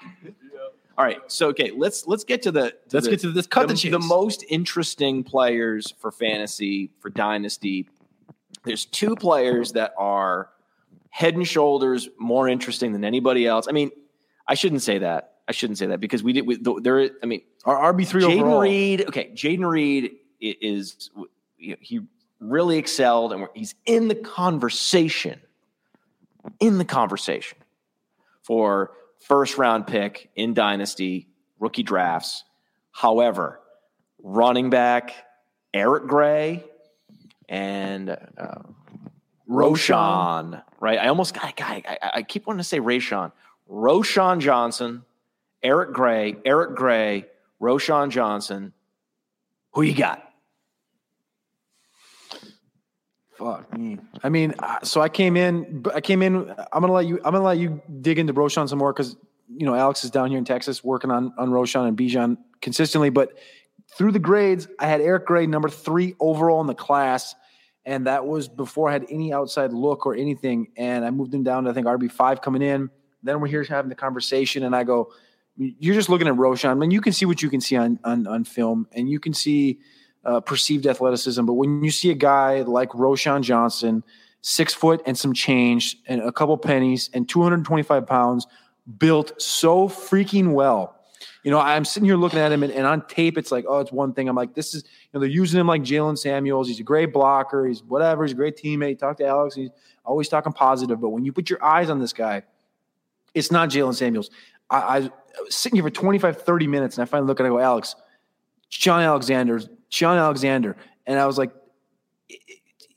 All right. So okay, let's let's get to the to Let's the- get to this. Cut the, the, the most interesting players for fantasy for dynasty. There's two players that are head and shoulders more interesting than anybody else. I mean, I shouldn't say that. I shouldn't say that because we did. We, there, I mean, Our RB three Jayden overall. Reed. Okay, Jaden Reed is he really excelled, and he's in the conversation. In the conversation for first round pick in dynasty rookie drafts. However, running back Eric Gray and uh, Roschon, right? I almost got a guy. I, I keep wanting to say Rayshon. Roschon Johnson, Eric Gray, Eric Gray, Roschon Johnson. Who you got? Fuck me. I mean, uh, so I came in. I came in. I'm gonna let you. I'm gonna let you dig into Roschon some more because you know Alex is down here in Texas working on on Roschon and Bijan consistently. But through the grades, I had Eric Gray number three overall in the class, and that was before I had any outside look or anything. And I moved him down to I think RB five coming in. Then we're here having the conversation, and I go, "You're just looking at Roschon. I mean, you can see what you can see on on, on film, and you can see." uh, perceived athleticism. But when you see a guy like Roschon Johnson, six foot and some change, and a couple pennies, and 225 pounds, built so freaking well. You know, I'm sitting here looking at him, and, and on tape, it's like, oh, it's one thing. I'm like, this is, you know, they're using him like Jaylen Samuels. He's a great blocker. He's whatever. He's a great teammate. Talk to Alex. He's always talking positive. But when you put your eyes on this guy, it's not Jaylen Samuels. I, I was sitting here for 25, 30 minutes, and I finally look at it I go, Alex, Shaun Alexander, Shaun Alexander. And I was like,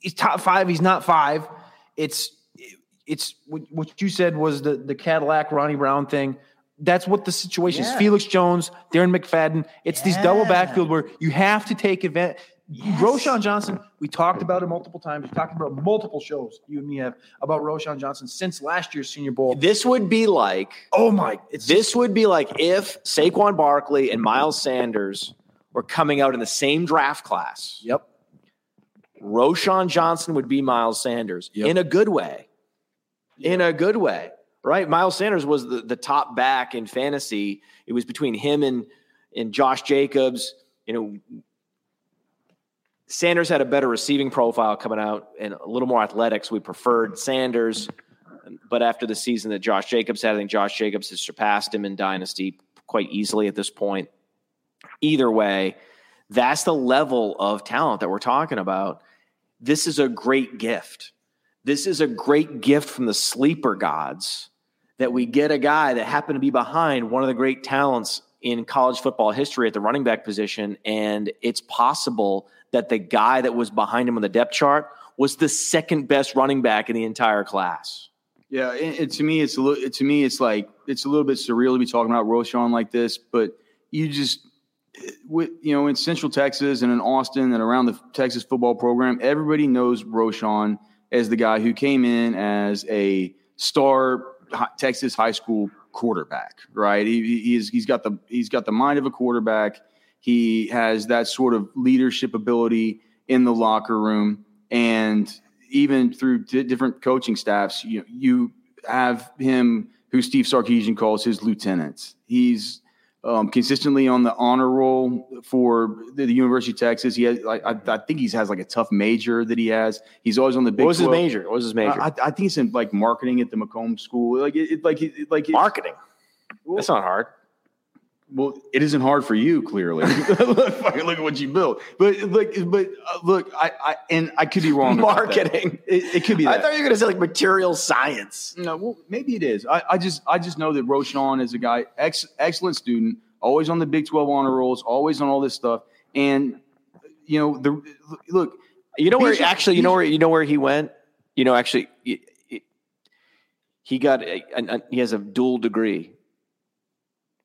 he's top five. He's not five. It's, it's what you said was the, the Cadillac Ronnie Brown thing. That's what the situation is. Felix Jones, Darren McFadden. It's these double backfield where you have to take advantage. Roschon Johnson, we talked about it multiple times. We talked about multiple shows you and me have about Roschon Johnson since last year's Senior Bowl. This would be like Oh my! This would be like if Saquon Barkley and Miles Sanders were coming out in the same draft class. Yep. Roschon Johnson would be Miles Sanders Yep. in a good way. In a good way, right? Miles Sanders was the, the top back in fantasy. It was between him and and Josh Jacobs. You know, Sanders had a better receiving profile coming out and a little more athletics. We preferred Sanders, but after the season that Josh Jacobs had, I think Josh Jacobs has surpassed him in dynasty quite easily at this point. Either way, that's the level of talent that we're talking about. This is a great gift. This is a great gift from the sleeper gods that we get a guy that happened to be behind one of the great talents in college football history at the running back position. And it's possible that the guy that was behind him on the depth chart was the second best running back in the entire class. Yeah, to me, it's a little. To me, it's like it's a little bit surreal to be talking about Roschon like this. But you just, with you know, in Central Texas and in Austin and around the Texas football program, everybody knows Roschon as the guy who came in as a star Texas high school quarterback. Right? He, he- he's he's got the he's got the mind of a quarterback. He has that sort of leadership ability in the locker room, and even through di- different coaching staffs, you you have him who Steve Sarkisian calls his lieutenants. He's um, consistently on the honor roll for the, the University of Texas. He has, like, I, I think he has like a tough major that he has. He's always on the big. What was his major? What was his major? I, I think it's in like marketing at the McCombs School. Like it, it- like it, like Marketing. That's not hard. Well, it isn't hard for you, clearly. [LAUGHS] [LAUGHS] look, look at what you built. But look, but uh, look, I, I and I could be wrong. that. Marketing. It, it could be. I thought you were going to say like material science. No, well, maybe it is. I, I just I just know that Roschon is a guy, ex, excellent student, always on the Big Twelve honor rolls, always on all this stuff, and you know the look. You know where actually, you know where you know where he went. You know, actually, he- got a, an- he has a dual degree.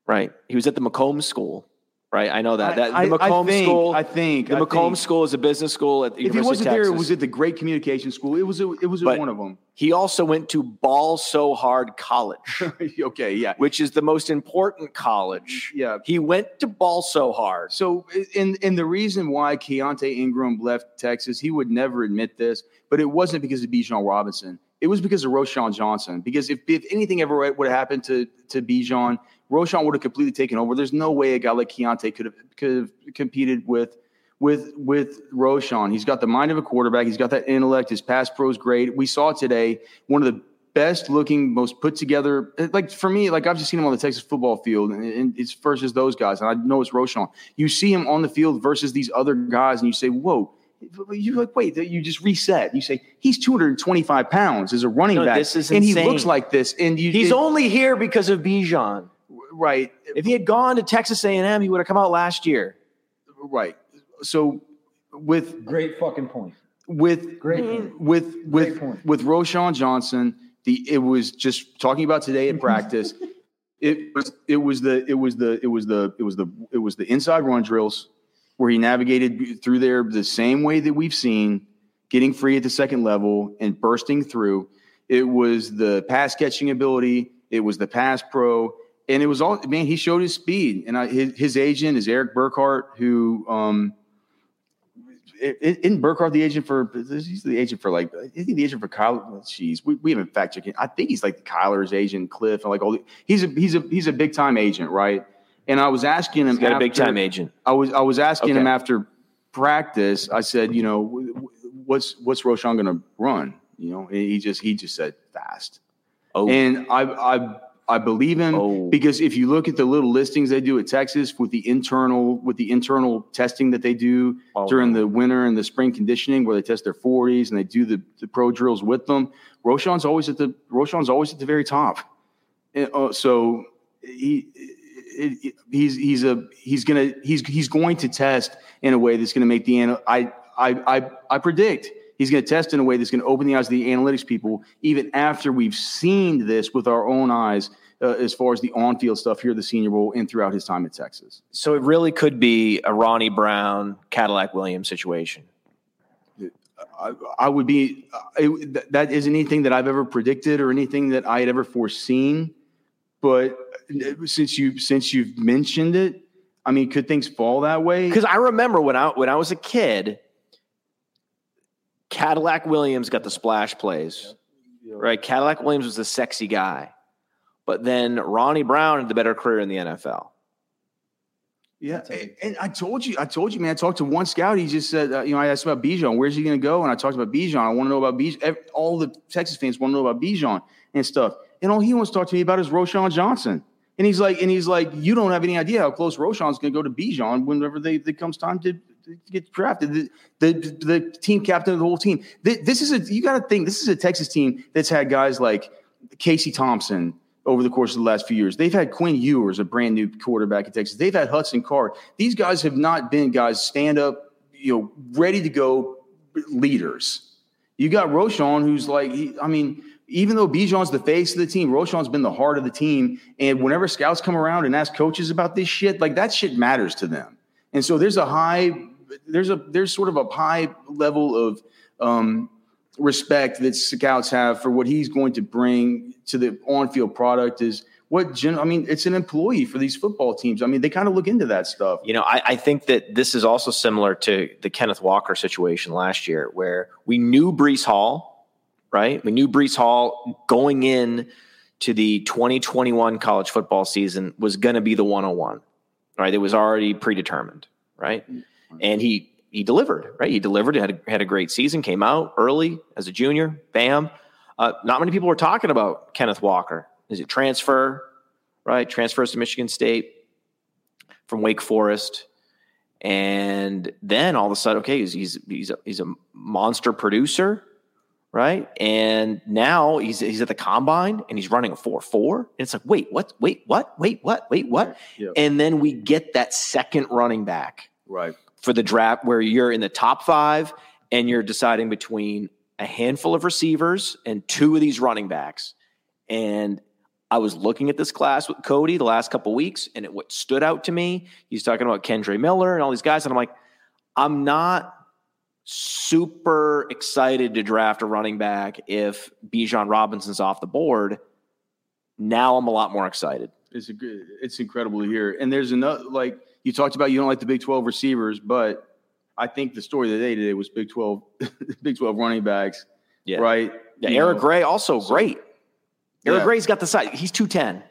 Right, he was at the McCombs School. Right, I know that. that I, the McCombs I think, School. I think the I McCombs think School is a business school at the If he University wasn't of there, Texas. it was at the Great Communication School. It was a, it was one of them. he also went to Ball So Hard College, [LAUGHS] okay, yeah. which is the most important college. Yeah. He went to Ball So Hard. So, and and the reason why Keaontay Ingram left Texas, he would never admit this, but it wasn't because of Bijan Robinson. It was because of Roschon Johnson. Because if, if anything ever would have happened to to Bijan, Roschon would have completely taken over. There's no way a guy like Keaontay could have could have competed with with with Roschon. He's got the mind of a quarterback. He's got that intellect. His pass pro is great. We saw today one of the best looking, most put together. Like for me, like I've just seen him on the Texas football field, and, and it's versus those guys, and I know it's Roschon. You see him on the field versus these other guys, and you say, "Whoa." You're like, wait, you just reset. You say he's 225 pounds as a running No, back, this is and he looks like this. And you, He's it- only here because of Bijan. Right, If he had gone to Texas A&M, he would have come out last year. right. So with Great fucking point. with Great point. with with point. with Roschon Johnson, the it was just talking about today at practice. [LAUGHS] It was it was the it was the it was the it was the it was the inside run drills where he navigated through there the same way that we've seen, getting free at the second level and bursting through. It was the pass catching ability. It was the pass pro, and it was all man. He showed his speed, and I, his, his agent is Eric Burkhardt, who um, isn't Burkhardt the agent for? He's the agent for like. I think the agent for Kyle. Jeez, we, we haven't fact checked. I think he's like Kyler's agent, Cliff, and like all. The, he's a he's a he's a big time agent, right? And I was asking him. He's got a big time agent. I was I was asking Okay. him after practice. I said, you know, what's what's Roschon going to run? You know, and he just he just said fast. Oh, And I I I believe him Oh. because if you look at the little listings they do at Texas with the internal with the internal testing that they do Oh. during the winter and the spring conditioning where they test their 40s and they do the, the pro drills with them, Roschon's always at the Roschon's always at the very top. And, uh, so he it, it- he's he's a he's gonna he's he's going to test in a way that's going to make the I I I I predict he's going to test in a way that's going to open the eyes of the analytics people even after we've seen this with our own eyes uh, as far as the on-field stuff here at the Senior Bowl and throughout his time at Texas. so it really could be a Ronnie Brown, Cadillac Williams situation. I, I would be uh, it, that isn't anything that I've ever predicted or anything that I had ever foreseen. But uh, since you since you've mentioned it, I mean, could things fall that way? Because I remember when I when I was a kid, Cadillac Williams got the splash plays. Right? Cadillac Williams was the sexy guy. But then Ronnie Brown had the better career in the NFL. Yeah, and, and I told you, I told you, man. I talked to one scout. He just said, uh, you know, I asked about Bijan. Where's he going to go? And I talked about Bijan. I want to know about Bijan. All the Texas fans want to know about Bijan and stuff. And all he wants to talk to me about is Roschon Johnson. And he's like, and he's like, you don't have any idea how close Roschon's going to go to Bijan whenever they, it comes time to, to get drafted. The, the the team captain of the whole team. This is a you got to think. This is a Texas team that's had guys like Casey Thompson over the course of the last few years. They've had Quinn Ewers, a brand new quarterback in Texas. They've had Hudson Card. These guys have not been guys stand up, you know, ready to go leaders. You got Roschon, who's like, I mean, even though Bijan's the face of the team, Roschon's been the heart of the team. And whenever scouts come around and ask coaches about this shit, like that shit matters to them. And so there's a high, there's a there's sort of a high level of um, respect that scouts have for what he's going to bring to the on-field product. Is what gen- I mean, it's an employee for these football teams. I mean, they kind of look into that stuff. You know, I, I think that this is also similar to the Kenneth Walker situation last year, where we knew Breece Hall, right? We knew Breece Hall going in to the 2021 college football season was going to be the 101, right? It was already predetermined, right? And he he delivered, right? He delivered. Had a, had a great season. Came out early as a junior. Bam. Uh, not many people were talking about Kenneth Walker. Is it transfer, right? Transfers to Michigan State from Wake Forest, and then all of a sudden, okay, he's he's he's a, he's a monster producer, right? And now he's he's at the combine and he's running a four four. And it's like, wait, what? Wait, what? Wait, what? Wait, what? Yeah. And then we get that second running back Right. For the draft where you're in the top five and you're deciding between a handful of receivers and two of these running backs. And I was looking at this class with Cody the last couple weeks, and it, what stood out to me, he's talking about Kendre Miller and all these guys, and I'm like, I'm not super excited to draft a running back if Bijan Robinson's off the board. Now I'm a lot more excited. It's a good, it's incredible to hear. And there's another like you talked about you don't like the Big 12 receivers, but I think the story of the day today was Big 12 [LAUGHS] Big 12 running backs, Yeah. right? Yeah, You Eric know, Gray also great. Eric Yeah. Gray's got the size. He's 210.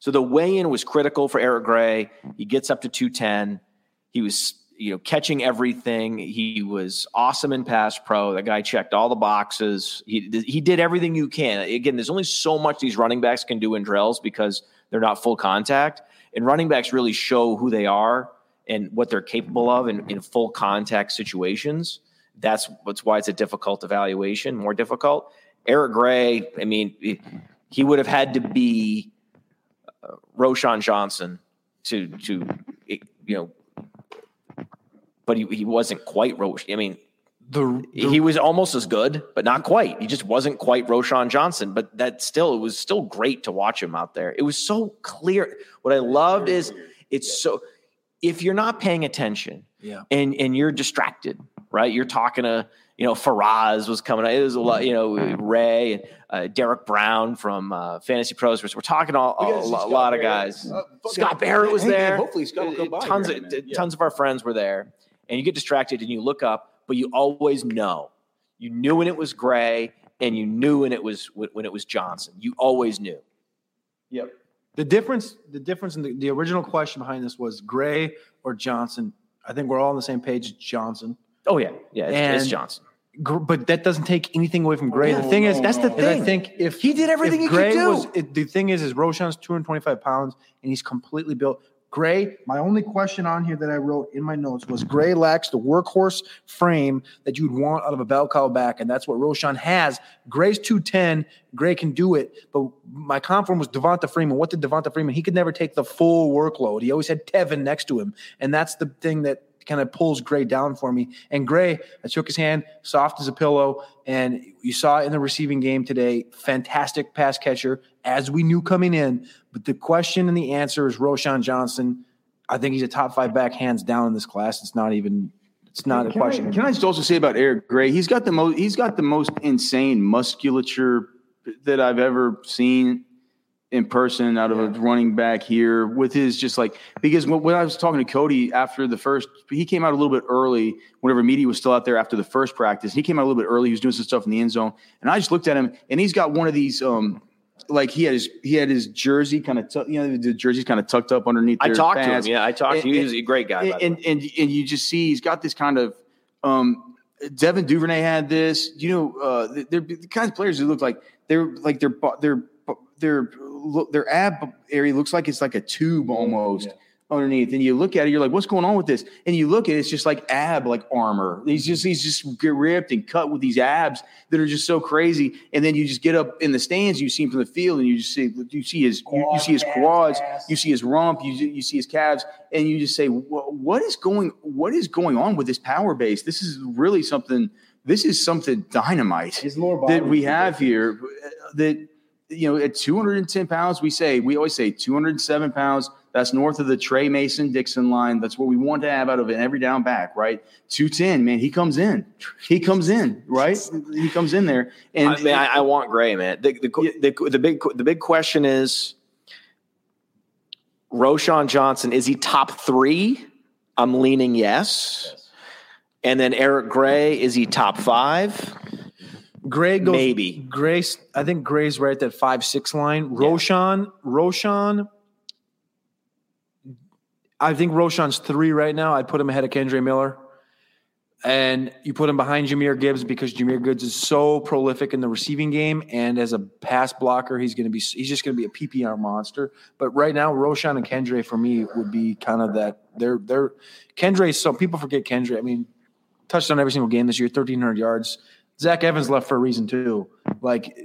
So the weigh in was critical for Eric Gray. He gets up to 210. He was you know catching everything. He was awesome in pass pro. That guy checked all the boxes. He he did everything you can. Again, there's only so much these running backs can do in drills because they're not full contact. And running backs really show who they are and what they're capable of in, in full contact situations. That's what's why it's a difficult evaluation, more difficult. Eric Gray, I mean, he would have had to be uh, Roschon Johnson to to you know, but he, he wasn't quite Rosh. I mean, The, the he was almost as good, but not quite. He just wasn't quite Roschon Johnson. But that still, it was still great to watch him out there. It was so clear. What I loved is it's so. If you're not paying attention, Yeah. and and you're distracted, right? You're talking to you know Faraz was coming. It was a lot, you know Ray and uh, Derek Brown from uh, Fantasy Pros. We're talking all, gotta a, see lo- Scott lot of guys. Uh, Scott. Barrett was Hey, man, there. hopefully Scott will come by Tons here, of man. Yeah. tons of our friends were there, and you get distracted and you look up, but you always know. You knew when it was Gray, and you knew when it was when it was Johnson. You always knew. Yep. The difference, the difference in the, the original question behind this was Gray or Johnson. I think we're all on the same page. Johnson, Oh yeah, yeah, it's, it's Johnson. Gr- but that doesn't take anything away from Gray. No, the thing is, no, that's the no. thing. I think if He did everything if he could Gray do. Was, it, the thing is, is Roschon's 225 pounds and he's completely built. Gray, my only question on here that I wrote in my notes was Gray lacks the workhorse frame that you'd want out of a bell cow back, and that's what Roschon has. Gray's 210. Gray can do it, but my confidence was Devonta Freeman. What did Devonta Freeman? He could never take the full workload. He always had Tevin next to him, and that's the thing that kind of pulls Gray down for me. And Gray, I shook his hand, soft as a pillow, and you saw in the receiving game today. Fantastic pass catcher, as we knew coming in. But the question and the answer is Roschon Johnson. I think he's a top five back, hands down in this class. It's not even. It's not a Can I, question. can I just also say about Eric Gray? He's got the most. He's got the most insane musculature that I've ever seen in person out of a running back here. With his just like because when, I was talking to Cody after the first, he came out a little bit early. Whenever media was still out there after the first practice, he came out a little bit early. He was doing some stuff in the end zone, and I just looked at him, and he's got one of these. um like he had his he had his jersey kind of tu- you know the jersey's kind of tucked up underneath. I talked to him. Yeah, I talked to him. He's a great guy. the and, and and you just see he's got this kind of um Devin Duvernay had this you know uh they're the kinds of players who look like they're like their bu- their look their ab area looks like it's like a tube almost underneath. And you look at it you're like what's going on with this? And you look at it it's just like ab like armor. He's just he's just get ripped and cut with these abs that are just so crazy. And then you just get up in the stands you see him from the field and you just see you see his you, you see his quads you see his rump you, you see his calves and you just say what is going what is going on with this power base? This is really something this is something dynamite that we have here uh, that you know at 210 pounds we say we always say 207 pounds that's north of the trey mason dixon line that's what we want to have out of an every down back right 210 man he comes in he comes in right he comes in there and I mean, I, I want Gray, man. The, the, the, the big the big question is Roschon Johnson. Is he top three? I'm leaning yes. And then Eric Gray, is he top five? Gray goes Maybe. Grace. I think Gray's right at that five six line. Roschon, Roschon. I think Roschon's three right now. I'd put him ahead of Kendre Miller. And you put him behind Jahmyr Gibbs because Jahmyr Gibbs is so prolific in the receiving game, and as a pass blocker, he's going to be he's just going to be a PPR monster. But right now, Roschon and Kendre for me would be kind of that. They're they're Kendre. So people forget Kendre. I mean, touched on every single game this year, thirteen hundred yards. Zach Evans left for a reason too. Like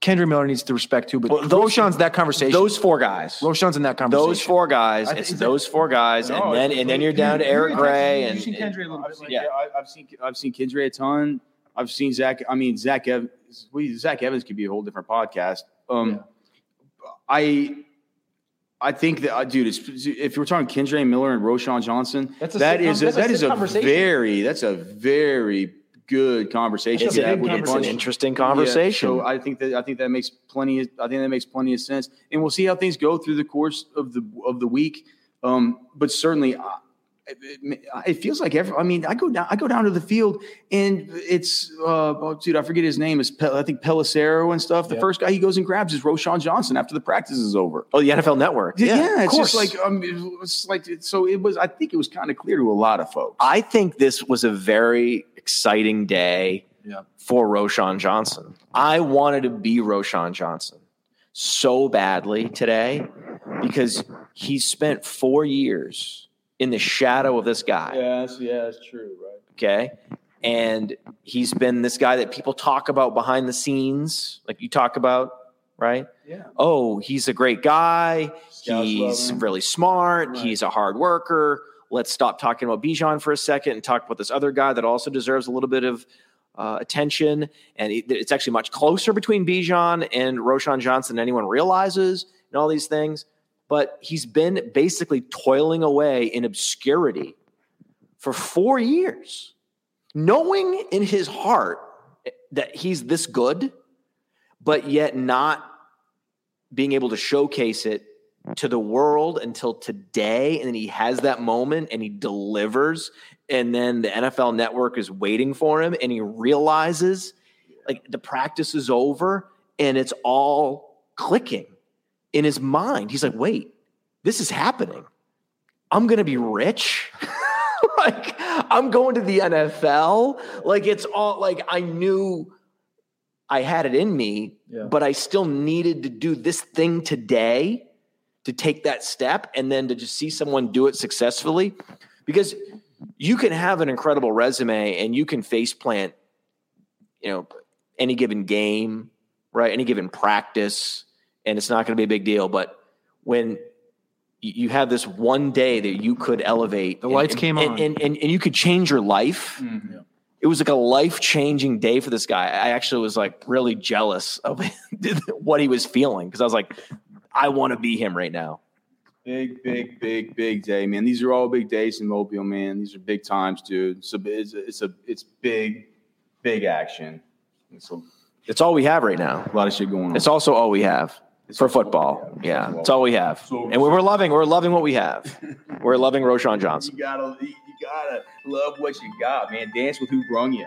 Kendrick Miller needs to respect too, but Well, those- Roschon's that conversation. Those four guys. Roschon's in that conversation. Those four guys. It's that- those four guys, No, and then and then you're down to Eric Gray and I've seen, Yeah. yeah, I, I've seen I've seen Kendre a ton. I've seen Zach. I mean, Zach Evans. We Zach Evans could be a whole different podcast. Um, I I think that, uh, dude, it's, if we're talking Kendre Miller and Roschon Johnson, that's a that, sick, is, a, that's a that is a very that's a very good conversation. it's, to a, have with a it's an interesting yeah, conversation. so I think that I think that makes plenty. Of, I think that makes plenty of sense, and we'll see how things go through the course of the of the week. Um, but certainly, I, it, it feels like every. I mean, I go down. I go down to the field, and it's uh, oh, dude. I forget his name. Is Pel- I think Pelissero and stuff. The first guy he goes and grabs is Roschon Johnson after the practice is over. Oh, the NFL Network. Yeah, Yeah, of it's just course. like um, it's like so. It was. I think it was kind of clear to a lot of folks. I think this was a very exciting day Yeah. for Roschon Johnson. I wanted to be Roschon Johnson so badly today because he spent four years in the shadow of this guy. Yes, yeah, it's true, right? Okay. And he's been this guy that people talk about behind the scenes, like you talk about, right? Yeah. Oh, he's a great guy. Scouts he's really smart. Right. He's a hard worker. Let's stop talking about Bijan for a second and talk about this other guy that also deserves a little bit of uh, attention. And it- it's actually much closer between Bijan and Roschon Johnson than anyone realizes, and all these things. But he's been basically toiling away in obscurity for four years, knowing in his heart that he's this good, but yet not being able to showcase it to the world until today. And then he has that moment and he delivers. And then the NFL network is waiting for him and he realizes like the practice is over and it's all clicking in his mind. He's like, wait, this is happening. I'm going to be rich. [LAUGHS] like, I'm going to the NFL. Like, it's all like I knew I had it in me, Yeah. but I still needed to do this thing today to take that step and then to just see someone do it successfully. Because you can have an incredible resume and you can face plant, you know, any given game, right? Any given practice, and it's not going to be a big deal. But when you have this one day that you could elevate, The and- lights and- came and, on. and, and, and you could change your life mm-hmm. it was like a life changing day for this guy. I actually was like really jealous of [LAUGHS] what he was feeling because I was like, I want to be him right now. Big, big, big, big day, man. These are all big days in Mobile, man. These are big times, dude. So it's a, it's a it's big, big action. It's a It's all we have right now. A lot of shit going on. It's also all we have for football. Yeah, it's all we have, and we're loving. We're loving what we have. [LAUGHS] We're loving Roschon Johnson. You gotta, you gotta love what you got, man. Dance with who brung you.